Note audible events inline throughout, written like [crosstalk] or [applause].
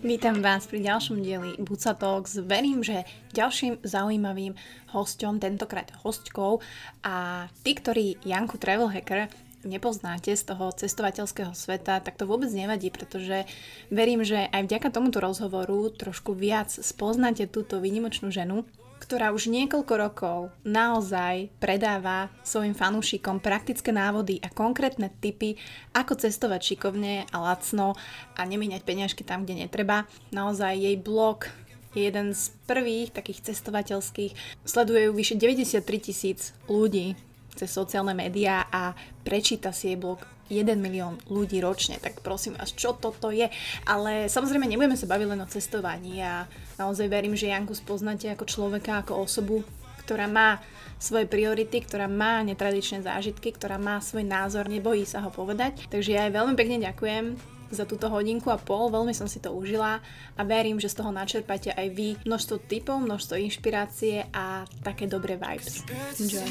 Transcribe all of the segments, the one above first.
Vítam vás pri ďalšom dieli Buca Talks. Verím, že ďalším zaujímavým hosťom, tentokrát hostkou a tí, ktorí Janku Travel Hacker nepoznáte z toho cestovateľského sveta, tak to vôbec nevadí, pretože verím, že aj vďaka tomuto rozhovoru trošku viac spoznáte túto výnimočnú ženu, ktorá už niekoľko rokov naozaj predáva svojim fanúšikom praktické návody a konkrétne tipy, ako cestovať šikovne a lacno a nemíňať peňažky tam, kde netreba. Naozaj jej blog je jeden z prvých takých cestovateľských. Sledujú vyše 93 tisíc ľudí cez sociálne médiá a prečíta si jej blog 1 milión ľudí ročne, tak prosím vás, čo toto je? Ale samozrejme nebudeme sa baviť len o cestovaní a naozaj verím, že Janku spoznáte ako človeka, ako osobu, ktorá má svoje priority, ktorá má netradičné zážitky, ktorá má svoj názor, nebojí sa ho povedať. Takže ja aj veľmi pekne ďakujem za túto hodinku a pol, veľmi som si to užila a verím, že z toho načerpáte aj vy množstvo typov, množstvo inšpirácie a také dobré vibes. Enjoy.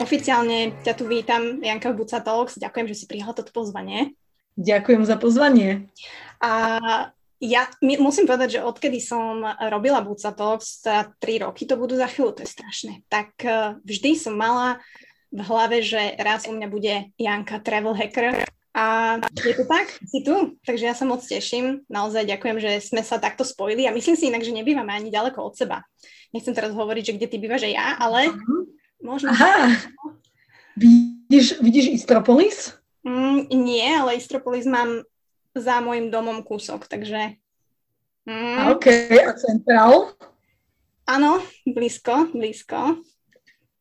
Oficiálne ťa tu vítam, Janka v Buca Talks. Ďakujem, že si prijala toto pozvanie. Ďakujem za pozvanie. A ja musím povedať, že odkedy som robila Buca Talks, teda 3 roky to budú za chvíľu, to je strašné, tak e, vždy som mala v hlave, že raz u mňa bude Janka Travel Hacker a je to tak, si tu, takže ja sa moc teším. Naozaj ďakujem, že sme sa takto spojili a myslím si inak, že nebývame ani ďaleko od seba. Nechcem teraz hovoriť, že kde ty bývaš aj ja, ale uh-huh. možno... Aha, vidíš, vidíš Istropolis? Mm, nie, ale Istropolis mám za môjim domom kúsok, takže... Mm. OK, a centrál? Áno, blízko, blízko.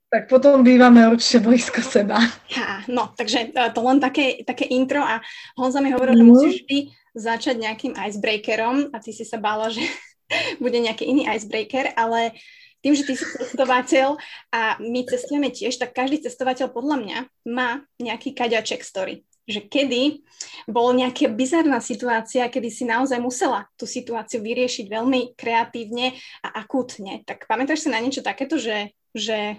Tak potom bývame určite blízko seba. Ja, no, takže e, to len také, také intro a Honza mi hovoril, mm. že mhm. musíš vždy začať nejakým icebreakerom a ty si sa bála, že [laughs] bude nejaký iný icebreaker, ale tým, že ty si cestovateľ a my cestujeme tiež, tak každý cestovateľ podľa mňa má nejaký kaďaček story že kedy bola nejaká bizarná situácia, kedy si naozaj musela tú situáciu vyriešiť veľmi kreatívne a akútne. Tak pamätáš si na niečo takéto, že, že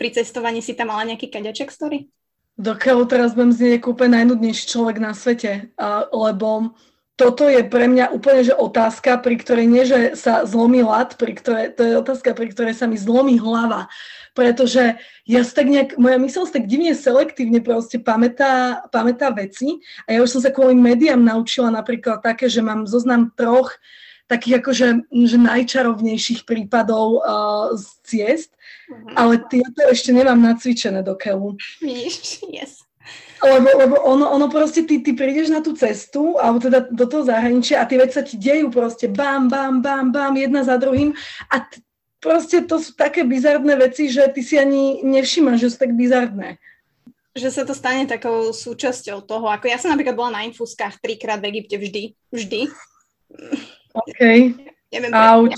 pri cestovaní si tam mala nejaký kaďaček story? Dokiaľ teraz budem znieť úplne najnudnejší človek na svete, lebo toto je pre mňa úplne že otázka, pri ktorej nie, že sa zlomí lat, pri ktorej, to je otázka, pri ktorej sa mi zlomí hlava pretože ja tak nejak, moja mysl tak divne selektívne proste pamätá, pamätá veci a ja už som sa kvôli médiám naučila napríklad také, že mám zoznam troch takých akože že najčarovnejších prípadov uh, z ciest, uh-huh. ale ja to ešte nemám nacvičené do keľu. Vidíš, [laughs] yes. Lebo, lebo ono, ono proste, ty, ty prídeš na tú cestu, alebo teda do toho zahraničia a tie veci sa ti dejú proste bam, bam, bam, bam, jedna za druhým a t- proste to sú také bizardné veci, že ty si ani nevšímaš, že sú tak bizardné. Že sa to stane takou súčasťou toho, ako ja som napríklad bola na infúskach trikrát v Egypte vždy, vždy. OK. [laughs] Neviem, Auč.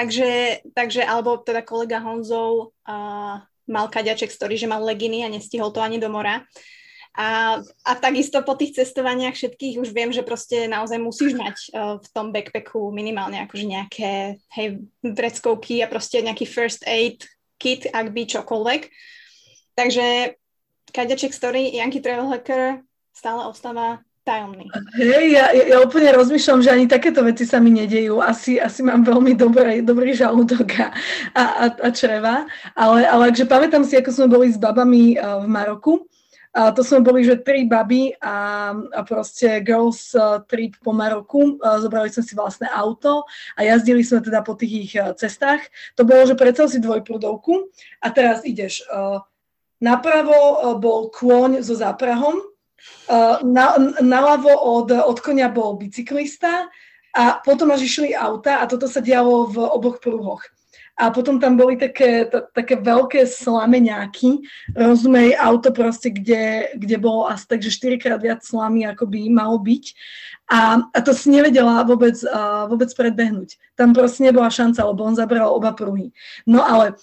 Takže, takže, alebo teda kolega Honzov uh, mal kaďaček story, že mal leginy a nestihol to ani do mora. A, a takisto po tých cestovaniach všetkých už viem, že proste naozaj musíš mať uh, v tom backpacku minimálne akože nejaké hej, vreckovky a proste nejaký first aid kit, ak by čokoľvek. Takže kaďaček story Yankee Travel Hacker stále ostáva tajomný. Hej, ja, ja úplne rozmýšľam, že ani takéto veci sa mi nedejú. Asi, asi mám veľmi dobrý, dobrý žalúdok a, a, a čreva. Ale, ale akže pamätám si, ako sme boli s babami uh, v Maroku, a to sme boli, že tri baby a, a proste girls uh, trip po Maroku. Uh, zobrali sme si vlastné auto a jazdili sme teda po tých ich cestách. To bolo, že predsa si dvojprudovku a teraz ideš. Napravo bol kôň so záprahom, na, naľavo od, od konia bol bicyklista a potom až išli auta a toto sa dialo v oboch pruhoch a potom tam boli také, t- také veľké slameňáky, rozumej, auto proste, kde, kde bolo asi tak, že 4 krát viac slamy, ako by malo byť. A, a to si nevedela vôbec, uh, vôbec predbehnúť. Tam proste nebola šanca, lebo on zabral oba pruhy. No ale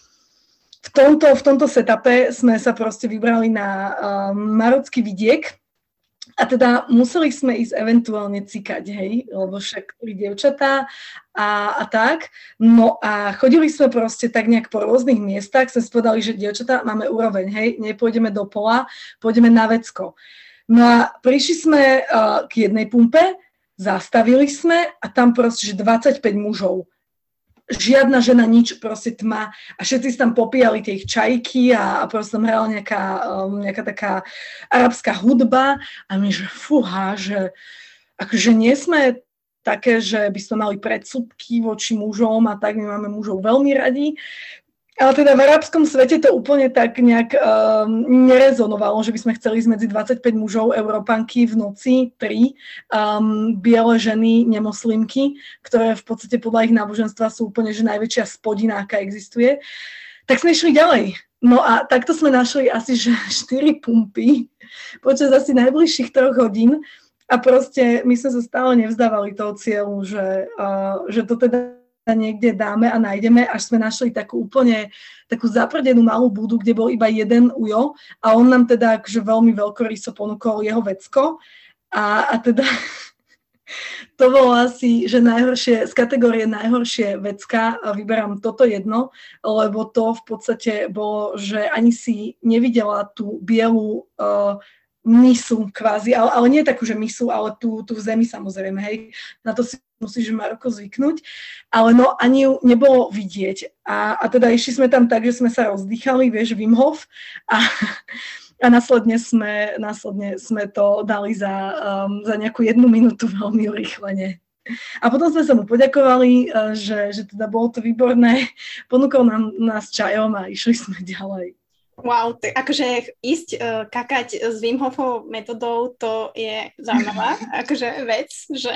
v tomto, v tomto setupe sme sa proste vybrali na uh, marocký vidiek, A teda museli sme ísť eventuálne cikať, hej, lebo však boli dievčatá a, a tak. No a chodili sme proste tak nejak po rôznych miestach, sme povedali, že dievčatá máme úroveň, hej, nepôjdeme do pola, pôjdeme na vecko. No a prišli sme uh, k jednej pumpe, zastavili sme a tam proste, že 25 mužov žiadna žena, nič, proste tma. A všetci tam popíjali tie ich čajky a, a proste tam hrala nejaká, um, nejaká taká arabská hudba a my, že fúha, že akože nie sme také, že by sme mali predsudky voči mužom a tak, my máme mužov veľmi radi. Ale teda v arabskom svete to úplne tak nejak um, nerezonovalo, že by sme chceli ísť medzi 25 mužov Európanky v noci, tri um, biele ženy, nemoslimky, ktoré v podstate podľa ich náboženstva sú úplne že najväčšia spodina, aká existuje. Tak sme išli ďalej. No a takto sme našli asi že [laughs] 4 pumpy počas asi najbližších troch hodín a proste my sme sa stále nevzdávali toho cieľu, že, uh, že to teda niekde dáme a nájdeme, až sme našli takú úplne takú zaprdenú malú budu, kde bol iba jeden ujo a on nám teda akože veľmi veľkoryso ponúkol jeho vecko. A, a teda [laughs] to bolo asi, že najhoršie, z kategórie najhoršie vecka vyberám toto jedno, lebo to v podstate bolo, že ani si nevidela tú bielu uh, misu kvázi, ale, ale nie takú, že misu, ale tú, tú v zemi samozrejme, hej. Na to si musíš Maroko zvyknúť, ale no ani ju nebolo vidieť. A, a teda išli sme tam tak, že sme sa rozdýchali, vieš, Wim Hof a, a následne sme, následne sme to dali za, um, za nejakú jednu minútu veľmi rýchlene. A potom sme sa mu poďakovali, uh, že, že teda bolo to výborné, ponúkol nám nás čajom a išli sme ďalej. Wow, tak akože ísť uh, kakať s Wim Hofovou metodou, to je zaujímavá [laughs] akože vec, že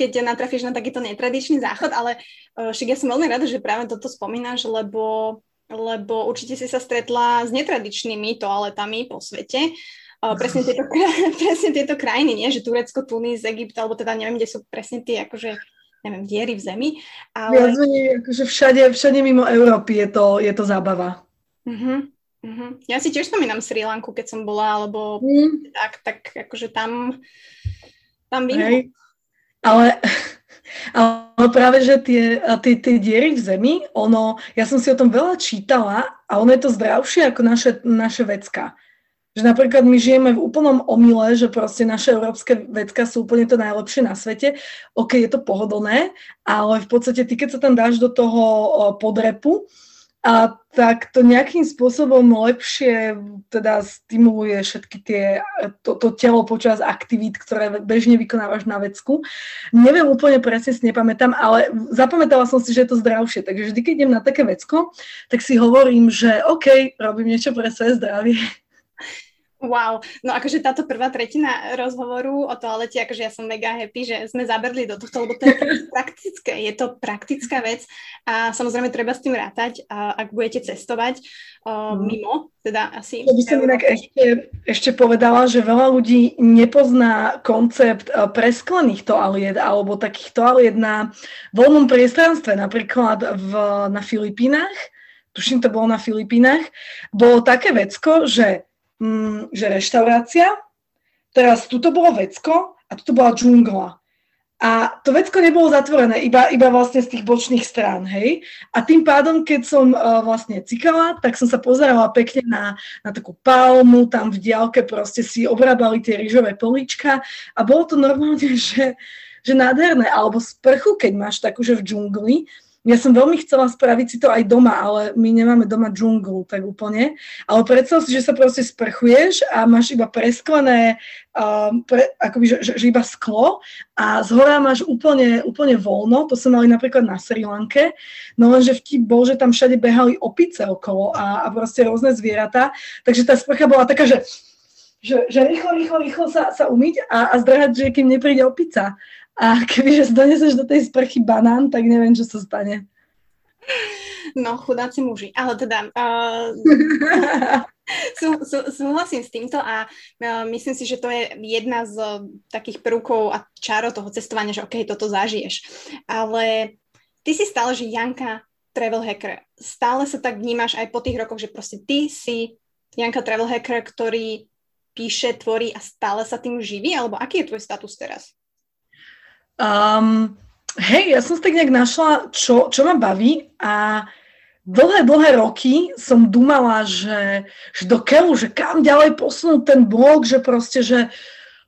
keď natrafíš na takýto netradičný záchod, ale uh, však ja som veľmi rada, že práve toto spomínaš, lebo, lebo určite si sa stretla s netradičnými toaletami po svete. Uh, presne, tieto, [laughs] presne tieto krajiny, nie? Že Turecko, Tunis, Egypt, alebo teda neviem, kde sú presne tie akože neviem, diery v zemi. Ale... Ja akože všade, všade mimo Európy je to, je to zábava. Uh-huh. Uh-huh. Ja si tiež spomínam Sri Lanku, keď som bola, alebo mm. tak, tak akože tam, tam Hey. Ale, [laughs] ale práve, že tie, tie, tie diery v zemi, ono, ja som si o tom veľa čítala a ono je to zdravšie ako naše, naše vecka. Že napríklad my žijeme v úplnom omyle, že proste naše európske vecka sú úplne to najlepšie na svete. OK, je to pohodlné, ale v podstate ty, keď sa tam dáš do toho podrepu, a tak to nejakým spôsobom lepšie teda stimuluje všetky tie, to, to telo počas aktivít, ktoré bežne vykonávaš na vecku. Neviem úplne presne, si nepamätám, ale zapamätala som si, že je to zdravšie. Takže vždy, keď idem na také vecko, tak si hovorím, že OK, robím niečo pre svoje zdravie. Wow, no akože táto prvá tretina rozhovoru o toalete, akože ja som mega happy, že sme zaberli do tohto, lebo to je [laughs] praktické, je to praktická vec a samozrejme treba s tým rátať, ak budete cestovať uh, mimo, teda asi... Ja by som inak ešte, ešte povedala, že veľa ľudí nepozná koncept uh, presklených toaliet alebo takých toaliet na voľnom priestranstve, napríklad v, na Filipínach, tuším to bolo na Filipínach, bolo také vecko, že mm, že reštaurácia, teraz tuto bolo vecko a tuto bola džungla. A to vecko nebolo zatvorené, iba, iba vlastne z tých bočných strán, hej. A tým pádom, keď som uh, vlastne cikala, tak som sa pozerala pekne na, na takú palmu, tam v diálke proste si obrábali tie rýžové políčka a bolo to normálne, [laughs] že, že nádherné. Alebo sprchu, keď máš takú, že v džungli, ja som veľmi chcela spraviť si to aj doma, ale my nemáme doma džunglu tak úplne. Ale predstav si, že sa proste sprchuješ a máš iba presklené, um, pre, akoby, že, že, že iba sklo a z hora máš úplne, úplne voľno. To sme mali napríklad na Sri Lanke. No lenže vtip bol, že tam všade behali opice okolo a, a proste rôzne zvieratá. Takže tá sprcha bola taká, že že, že rýchlo, rýchlo, rýchlo sa, sa umyť a, a zdrhať, že kým nepríde opica. A kebyže doneseš do tej sprchy banán, tak neviem, čo sa stane. No, chudáci muži. Ale teda... Uh, [laughs] sú, sú, súhlasím s týmto a myslím si, že to je jedna z uh, takých prvkov a čárov toho cestovania, že OK, toto zažiješ. Ale ty si stále, že Janka travel hacker. Stále sa tak vnímaš aj po tých rokoch, že proste ty si Janka travel hacker, ktorý píše, tvorí a stále sa tým živí? Alebo aký je tvoj status teraz? Um, hej, ja som si tak nejak našla, čo, čo ma baví a dlhé, dlhé roky som dumala, že, že do keľu, že kam ďalej posunúť ten blog, že proste, že,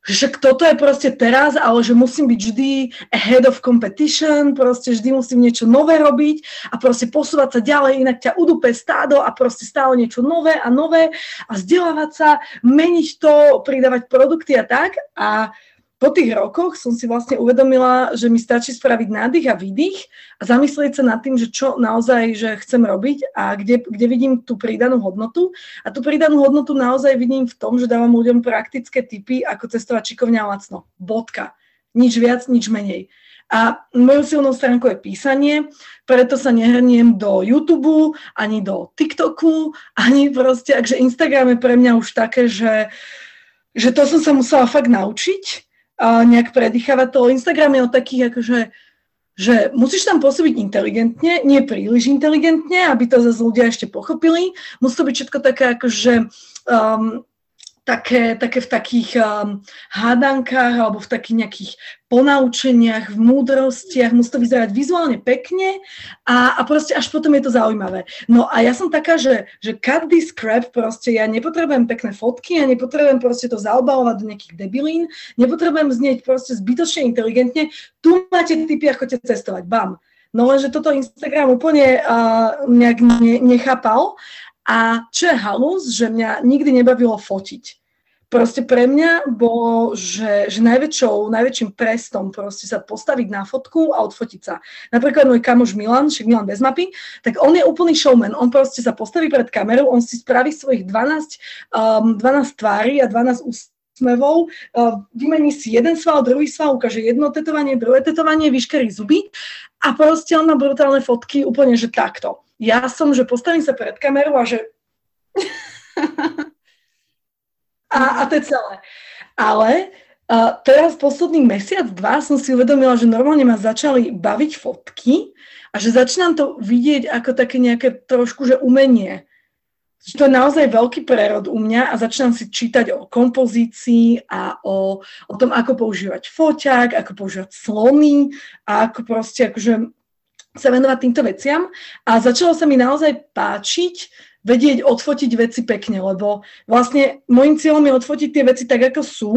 že toto je proste teraz, ale že musím byť vždy ahead of competition, proste vždy musím niečo nové robiť a proste posúvať sa ďalej, inak ťa udúpe stádo a proste stále niečo nové a nové a vzdelávať sa, meniť to, pridávať produkty a tak. A po tých rokoch som si vlastne uvedomila, že mi stačí spraviť nádych a výdych a zamyslieť sa nad tým, že čo naozaj že chcem robiť a kde, kde vidím tú pridanú hodnotu. A tú pridanú hodnotu naozaj vidím v tom, že dávam ľuďom praktické typy, ako cestovať šikovne a lacno. Bodka. Nič viac, nič menej. A mojou silnou stránkou je písanie, preto sa nehrniem do YouTube, ani do TikToku, ani proste, akže Instagram je pre mňa už také, že, že to som sa musela fakt naučiť, nejak predýchávať to. Instagram je o takých akože že musíš tam pôsobiť inteligentne, nie príliš inteligentne, aby to zase ľudia ešte pochopili. Musí to byť všetko také akože um, také, také v takých um, hádankách alebo v takých nejakých ponaučeniach, v múdrostiach, musí to vyzerať vizuálne pekne a, a proste až potom je to zaujímavé. No a ja som taká, že, že cut this crap, proste ja nepotrebujem pekné fotky, ja nepotrebujem proste to zaobalovať do nejakých debilín, nepotrebujem znieť proste zbytočne inteligentne, tu máte typy, ako te cestovať, bam. No lenže toto Instagram úplne uh, nejak ne, nechápal. A čo je halus, že mňa nikdy nebavilo fotiť proste pre mňa bolo, že, že najväčšou, najväčším prestom proste sa postaviť na fotku a odfotiť sa. Napríklad môj kamoš Milan, však Milan bez mapy, tak on je úplný showman. On proste sa postaví pred kamerou, on si spraví svojich 12, um, 12 tvári a 12 úsmevov, uh, vymení si jeden sval, druhý sval, ukáže jedno tetovanie, druhé tetovanie, vyškerí zuby a proste on má brutálne fotky úplne, že takto. Ja som, že postavím sa pred kamerou a že [laughs] a, a to je celé. Ale uh, teraz posledný mesiac, dva som si uvedomila, že normálne ma začali baviť fotky a že začínam to vidieť ako také nejaké trošku, že umenie. Že to je naozaj veľký prerod u mňa a začínam si čítať o kompozícii a o, o tom, ako používať foťák, ako používať slony a ako proste akože sa venovať týmto veciam. A začalo sa mi naozaj páčiť vedieť odfotiť veci pekne, lebo vlastne môjim cieľom je odfotiť tie veci tak, ako sú,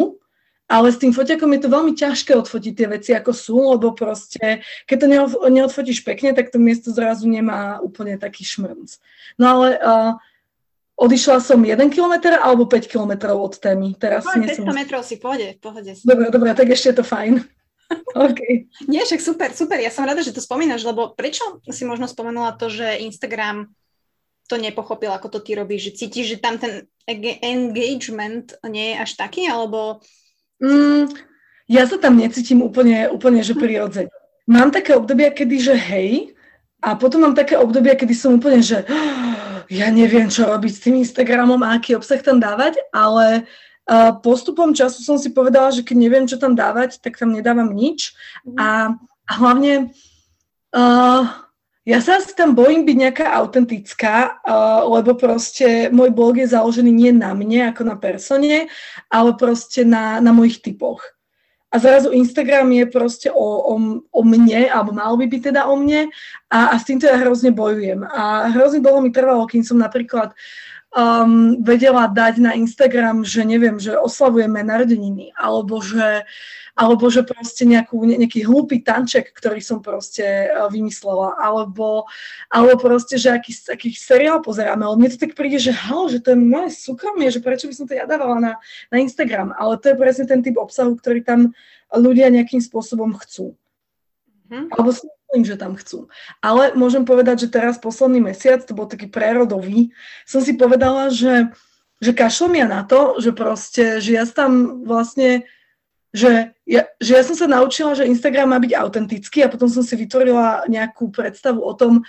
ale s tým foťakom je to veľmi ťažké odfotiť tie veci, ako sú, lebo proste, keď to neodfotíš pekne, tak to miesto zrazu nemá úplne taký šmrnc. No ale uh, odišla som 1 km alebo 5 km od témy. Teraz no, 5 km si pôjde, pohode. Dobre, dobre, tak ešte je to fajn. [laughs] Okay. Nie, však super, super. Ja som rada, že to spomínaš, lebo prečo si možno spomenula to, že Instagram to nepochopil, ako to ty robíš, že cítiš, že tam ten engagement nie je až taký, alebo... Mm, ja sa tam necítim úplne, úplne že prirodzene. Mám také obdobia, kedy, že hej, a potom mám také obdobia, kedy som úplne, že oh, ja neviem, čo robiť s tým Instagramom a aký obsah tam dávať, ale uh, postupom času som si povedala, že keď neviem, čo tam dávať, tak tam nedávam nič. Mm. A, a hlavne uh, ja sa asi tam bojím byť nejaká autentická, uh, lebo proste môj blog je založený nie na mne ako na persone, ale proste na, na mojich typoch. A zrazu Instagram je proste o, o, o mne, alebo mal by byť teda o mne a, a s týmto ja hrozne bojujem. A hrozne dlho mi trvalo, kým som napríklad um, vedela dať na Instagram, že neviem, že oslavujeme narodeniny, alebo že alebo že proste nejakú, nejaký hlúpy tanček, ktorý som proste e, vymyslela, alebo, alebo proste, že aký, aký seriál pozeráme, ale mne to tak príde, že halo, že to je moje súkromie, že prečo by som to ja dávala na, na Instagram, ale to je presne ten typ obsahu, ktorý tam ľudia nejakým spôsobom chcú. Mm-hmm. Alebo si myslím, že tam chcú. Ale môžem povedať, že teraz posledný mesiac, to bol taký prerodový, som si povedala, že, že kašlom ja na to, že proste, že ja tam vlastne že ja, že ja som sa naučila, že Instagram má byť autentický a potom som si vytvorila nejakú predstavu o tom,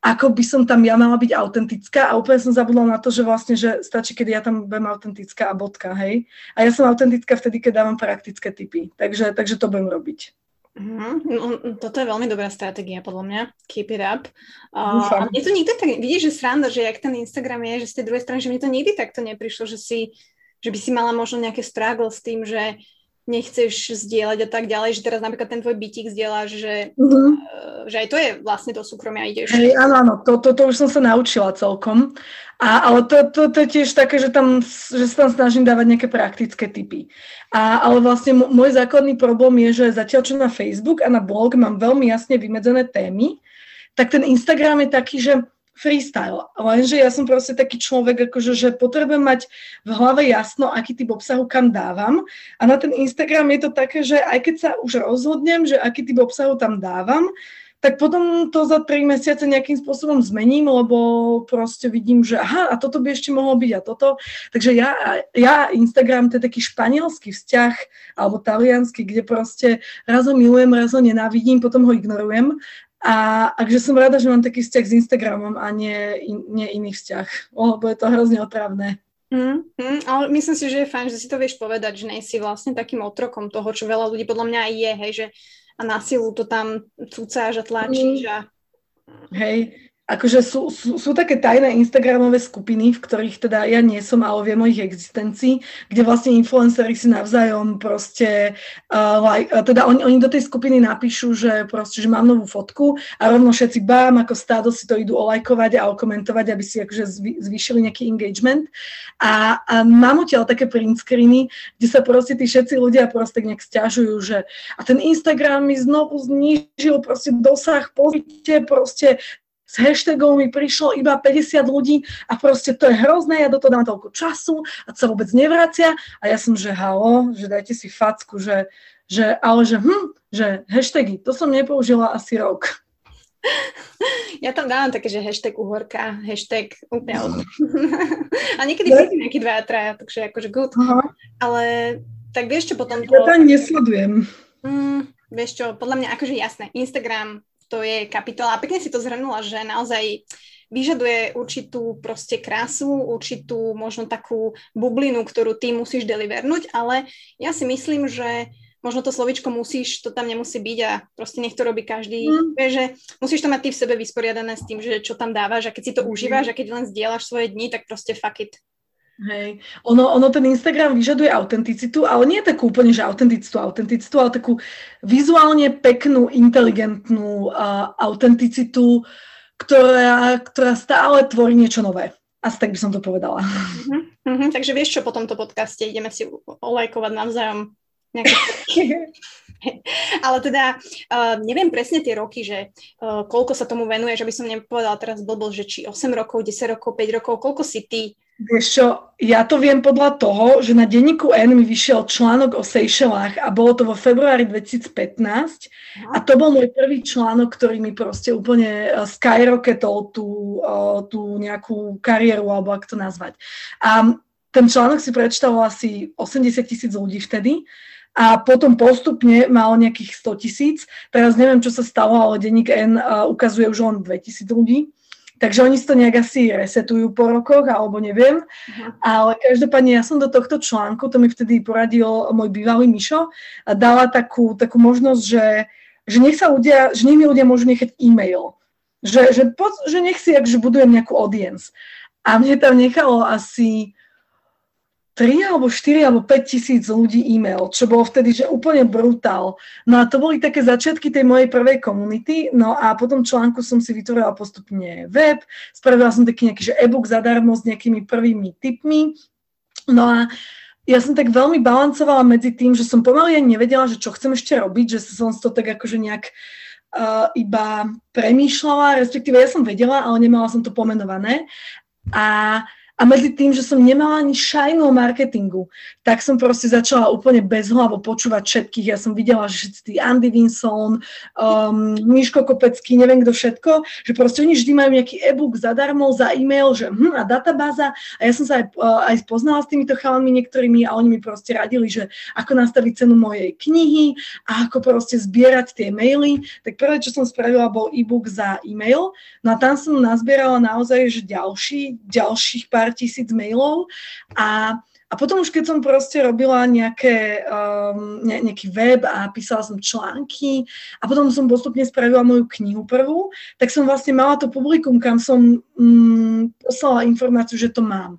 ako by som tam ja mala byť autentická a úplne som zabudla na to, že vlastne, že stačí, keď ja tam budem autentická a bodka, hej. A ja som autentická vtedy, keď dávam praktické typy. Takže, takže to budem robiť. Mm, no, toto je veľmi dobrá stratégia, podľa mňa. Keep it up. Uh, a mne to nikdy tak, vidíš, že sranda, že jak ten Instagram je, že z tej druhej strany, že mne to nikdy takto neprišlo, že si že by si mala možno nejaké struggle s tým, že nechceš zdieľať a tak ďalej, že teraz napríklad ten tvoj bytík zdieľaš, že, mm-hmm. že aj to je vlastne do súkromia ideš. Hej, áno, áno, to, to, to už som sa naučila celkom. A, ale to, to, to je tiež také, že, tam, že sa tam snažím dávať nejaké praktické typy. A, ale vlastne môj základný problém je, že zatiaľ čo na Facebook a na blog mám veľmi jasne vymedzené témy, tak ten Instagram je taký, že freestyle. Lenže ja som proste taký človek, akože, že potrebujem mať v hlave jasno, aký typ obsahu kam dávam. A na ten Instagram je to také, že aj keď sa už rozhodnem, že aký typ obsahu tam dávam, tak potom to za tri mesiace nejakým spôsobom zmením, lebo proste vidím, že aha, a toto by ešte mohlo byť a toto. Takže ja, ja Instagram, to je taký španielský vzťah, alebo talianský, kde proste raz ho milujem, raz ho nenávidím, potom ho ignorujem a takže som rada, že mám taký vzťah s Instagramom a nie, in, nie iný vzťah, lebo je to hrozne otravné. Mm, mm, ale myslím si, že je fajn, že si to vieš povedať, že nejsi vlastne takým otrokom toho, čo veľa ľudí podľa mňa aj je, hej, že a na silu to tam cúcáš a tlačíš a... Hej, akože sú, sú, sú také tajné Instagramové skupiny, v ktorých teda ja nie som, ale viem o ich existencii, kde vlastne influenceri si navzájom proste, uh, like, uh, teda oni, oni do tej skupiny napíšu, že proste, že mám novú fotku a rovno všetci bám, ako stádo si to idú olajkovať a okomentovať, aby si akože zvý, zvýšili nejaký engagement. A, a mám odtiaľ také print screeny, kde sa proste tí všetci ľudia proste nejak stiažujú, že a ten Instagram mi znovu znížil proste dosah, pozrite, proste s hashtagom mi prišlo iba 50 ľudí a proste to je hrozné, ja do toho dám toľko času a sa vôbec nevracia a ja som, že halo, že dajte si facku, že, že ale že hm, že hashtagy, to som nepoužila asi rok. Ja tam dávam také, že hashtag uhorka, hashtag úplne [laughs] A niekedy príde nejaký dva, traja, takže akože good. Aha. Ale tak vieš čo potom... To... Ja tam nesledujem. Mm, vieš čo, podľa mňa akože jasné, Instagram, to je kapitola. A pekne si to zhrnula, že naozaj vyžaduje určitú proste krásu, určitú možno takú bublinu, ktorú ty musíš delivernúť, ale ja si myslím, že možno to slovičko musíš, to tam nemusí byť a proste nech to robí každý. Mm. Vie, že musíš to mať ty v sebe vysporiadané s tým, že čo tam dávaš a keď si to mm. užívaš a keď len zdieľaš svoje dni, tak proste fuck it. Hej. Ono, ono ten Instagram vyžaduje autenticitu, ale nie takú úplne, že autenticitu, autenticitu, ale takú vizuálne peknú, inteligentnú uh, autenticitu, ktorá, ktorá stále tvorí niečo nové. Asi tak by som to povedala. Uh-huh, uh-huh. Takže vieš čo po tomto podcaste? Ideme si olajkovať navzájom nejaké... [laughs] Ale teda uh, neviem presne tie roky, že uh, koľko sa tomu venuješ, aby som nepovedala teraz blbo, že či 8 rokov, 10 rokov, 5 rokov, koľko si ty Vieš čo, ja to viem podľa toho, že na denníku N mi vyšiel článok o Seychellách a bolo to vo februári 2015 a to bol môj prvý článok, ktorý mi proste úplne eh, skyrocketol tú, eh, tú nejakú kariéru, alebo ak to nazvať. A ten článok si prečítalo asi 80 tisíc ľudí vtedy a potom postupne mal nejakých 100 tisíc. Teraz neviem, čo sa stalo, ale denník N eh, ukazuje už len 2000 ľudí. Takže oni si to nejak asi resetujú po rokoch, alebo neviem. Uh-huh. Ale každopádne ja som do tohto článku, to mi vtedy poradil môj bývalý Mišo, a dala takú, takú možnosť, že, že nech sa ľudia, že nech mi ľudia môžu nechať e-mail. Že, že, že nech si akže budujem nejakú audience. A mne tam nechalo asi 3 alebo 4 alebo 5 tisíc ľudí e-mail, čo bolo vtedy že úplne brutál. No a to boli také začiatky tej mojej prvej komunity, no a potom článku som si vytvorila postupne web, spravila som taký nejaký že e-book zadarmo s nejakými prvými tipmi, no a ja som tak veľmi balancovala medzi tým, že som pomaly ani nevedela, že čo chcem ešte robiť, že som to tak akože nejak uh, iba premýšľala, respektíve ja som vedela, ale nemala som to pomenované. A a medzi tým, že som nemala ani šajnu o marketingu, tak som proste začala úplne bezhlavo počúvať všetkých. Ja som videla, že všetci tí Andy Vinson, um, Miško Kopecký, neviem kto všetko, že proste oni vždy majú nejaký e-book zadarmo, za e-mail, že hm, a databáza. A ja som sa aj, uh, aj poznala s týmito chalami niektorými a oni mi proste radili, že ako nastaviť cenu mojej knihy a ako proste zbierať tie maily. Tak prvé, čo som spravila, bol e-book za e-mail. No a tam som nazbierala naozaj že ďalší, ďalších pár tisíc mailov a a potom už keď som proste robila nejaké, um, ne, nejaký web a písala som články a potom som postupne spravila moju knihu prvú, tak som vlastne mala to publikum, kam som um, poslala informáciu, že to mám.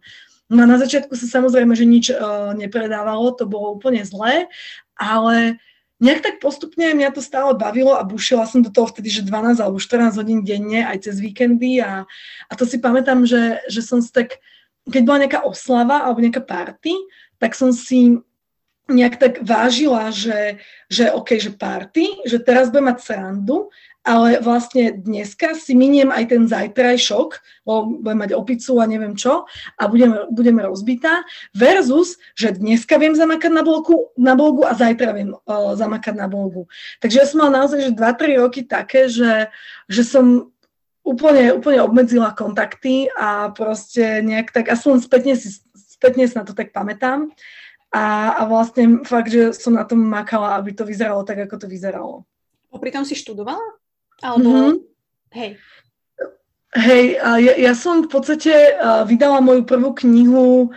No na začiatku sa samozrejme, že nič uh, nepredávalo, to bolo úplne zlé, ale nejak tak postupne mňa to stále bavilo a bušila som do toho vtedy, že 12 alebo 14 hodín denne, aj cez víkendy a, a to si pamätám, že, že som si tak, keď bola nejaká oslava alebo nejaká party, tak som si nejak tak vážila, že, že OK, že party, že teraz budem mať srandu, ale vlastne dneska si miniem aj ten zajtrajšok, lebo budem mať opicu a neviem čo a budem, budem rozbitá, versus, že dneska viem zamakať na blogu, na blogu a zajtra viem uh, zamakať na blogu. Takže ja som mala naozaj, že 2-3 roky také, že, že som úplne, úplne obmedzila kontakty a proste nejak tak, aspoň spätne si, spätne si na to tak pamätám. A, a vlastne fakt, že som na tom makala, aby to vyzeralo tak, ako to vyzeralo. Popri tom si študovala? Alebo, mm-hmm. hej. Hej, ja, ja som v podstate vydala moju prvú knihu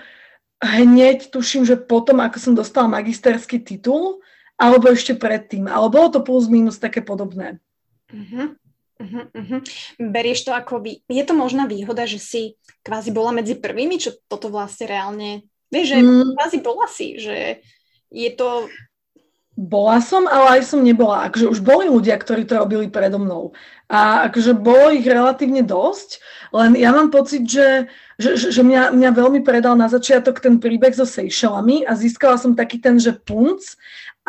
hneď, tuším, že potom, ako som dostala magisterský titul, alebo ešte predtým. Ale bolo to plus minus také podobné. Uh-huh. Uh-huh, uh-huh. Berieš to ako... Vý... Je to možná výhoda, že si kvázi bola medzi prvými, čo toto vlastne reálne Vieš, že mm. kvázi bola si, že je to... Bola som, ale aj som nebola. Akože už boli ľudia, ktorí to robili predo mnou. A akože bolo ich relatívne dosť, len ja mám pocit, že, že, že mňa, mňa veľmi predal na začiatok ten príbeh so Seychellami a získala som taký ten, že punc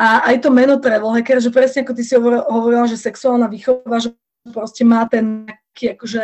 a aj to meno travel hacker, že presne ako ty si hovorila, že sexuálna výchova, že proste má ten taký akože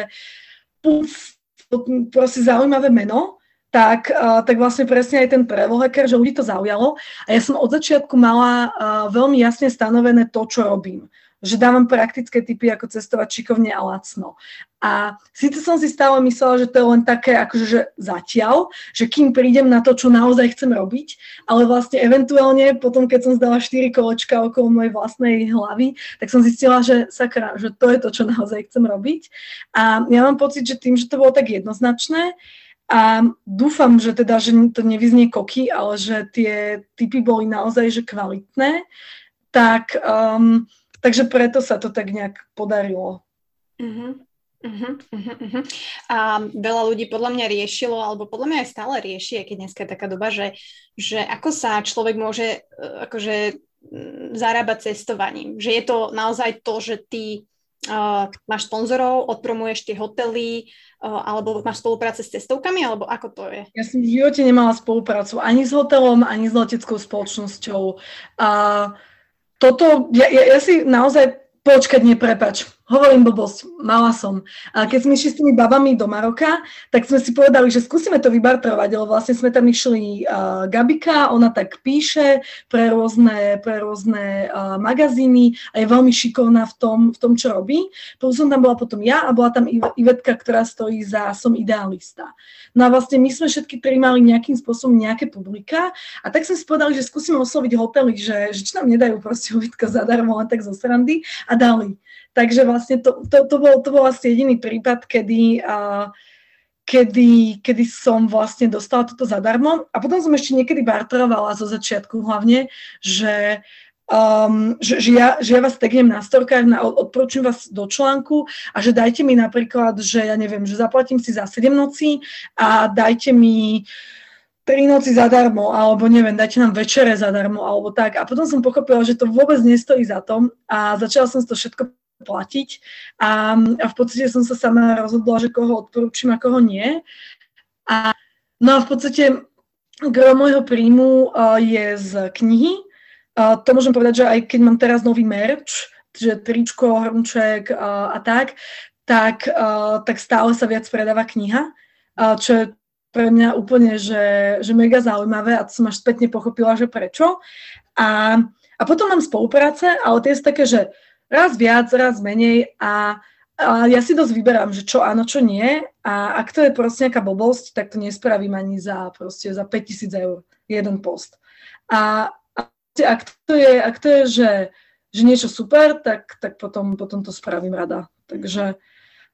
proste zaujímavé meno tak, uh, tak vlastne presne aj ten travel hacker, že ľudí to zaujalo. A ja som od začiatku mala uh, veľmi jasne stanovené to, čo robím. Že dávam praktické typy, ako cestovať šikovne a lacno. A síce som si stále myslela, že to je len také, akože že zatiaľ, že kým prídem na to, čo naozaj chcem robiť, ale vlastne eventuálne potom, keď som zdala 4 kolečka okolo mojej vlastnej hlavy, tak som zistila, že sakra, že to je to, čo naozaj chcem robiť. A ja mám pocit, že tým, že to bolo tak jednoznačné, a dúfam, že teda, že to nevyznie koky, ale že tie typy boli naozaj že kvalitné, tak, um, takže preto sa to tak nejak podarilo. Uh-huh. Uh-huh, uh-huh. A veľa ľudí podľa mňa riešilo, alebo podľa mňa aj stále rieši, keď dneska je taká doba, že, že ako sa človek môže uh, akože zarábať cestovaním. Že je to naozaj to, že ty uh, máš sponzorov, odpromuješ tie hotely, uh, alebo máš spolupráce s cestovkami, alebo ako to je? Ja som v živote nemala spoluprácu ani s hotelom, ani s leteckou spoločnosťou. A toto, ja, ja, ja si naozaj, počkať, neprepač, Hovorím blbosť, mala som. A keď sme išli s tými babami do Maroka, tak sme si povedali, že skúsime to vybartrovať, lebo vlastne sme tam išli uh, Gabika, ona tak píše pre rôzne, pre rôzne uh, magazíny a je veľmi šikovná v tom, v tom, čo robí. Plus som tam bola potom ja a bola tam Ivetka, ktorá stojí za Som idealista. No a vlastne my sme všetky tri mali nejakým spôsobom nejaké publika a tak sme si povedali, že skúsime osloviť hotely, že, že či nám nedajú proste uvitka zadarmo len tak zo srandy a dali. Takže vlastne to, to, to, bol, to bol asi jediný prípad, kedy, kedy, kedy som vlastne dostala toto zadarmo. A potom som ešte niekedy barterovala zo začiatku hlavne, že um, že, že, ja, že ja vás tegnem na storkách, na, odporúčam vás do článku a že dajte mi napríklad, že ja neviem, že zaplatím si za 7 nocí a dajte mi tri noci zadarmo, alebo neviem, dajte nám večere zadarmo, alebo tak. A potom som pochopila, že to vôbec nestojí za to a začala som to všetko platiť. A, a v podstate som sa sama rozhodla, že koho odporúčam a koho nie. A, no a v podstate gro môjho príjmu uh, je z knihy. Uh, to môžem povedať, že aj keď mám teraz nový merch, že tričko, hrnček uh, a tak, tak, uh, tak stále sa viac predáva kniha, uh, čo je pre mňa úplne, že, že mega zaujímavé a to som až spätne pochopila, že prečo. A, a potom mám spolupráce, ale tie sú také, že raz viac, raz menej a, a ja si dosť vyberám, že čo áno, čo nie a ak to je proste nejaká blbosť, tak to nespravím ani za proste za 5000 eur jeden post. A, a ak to je, ak to je že, že niečo super, tak, tak potom, potom to spravím rada. Takže,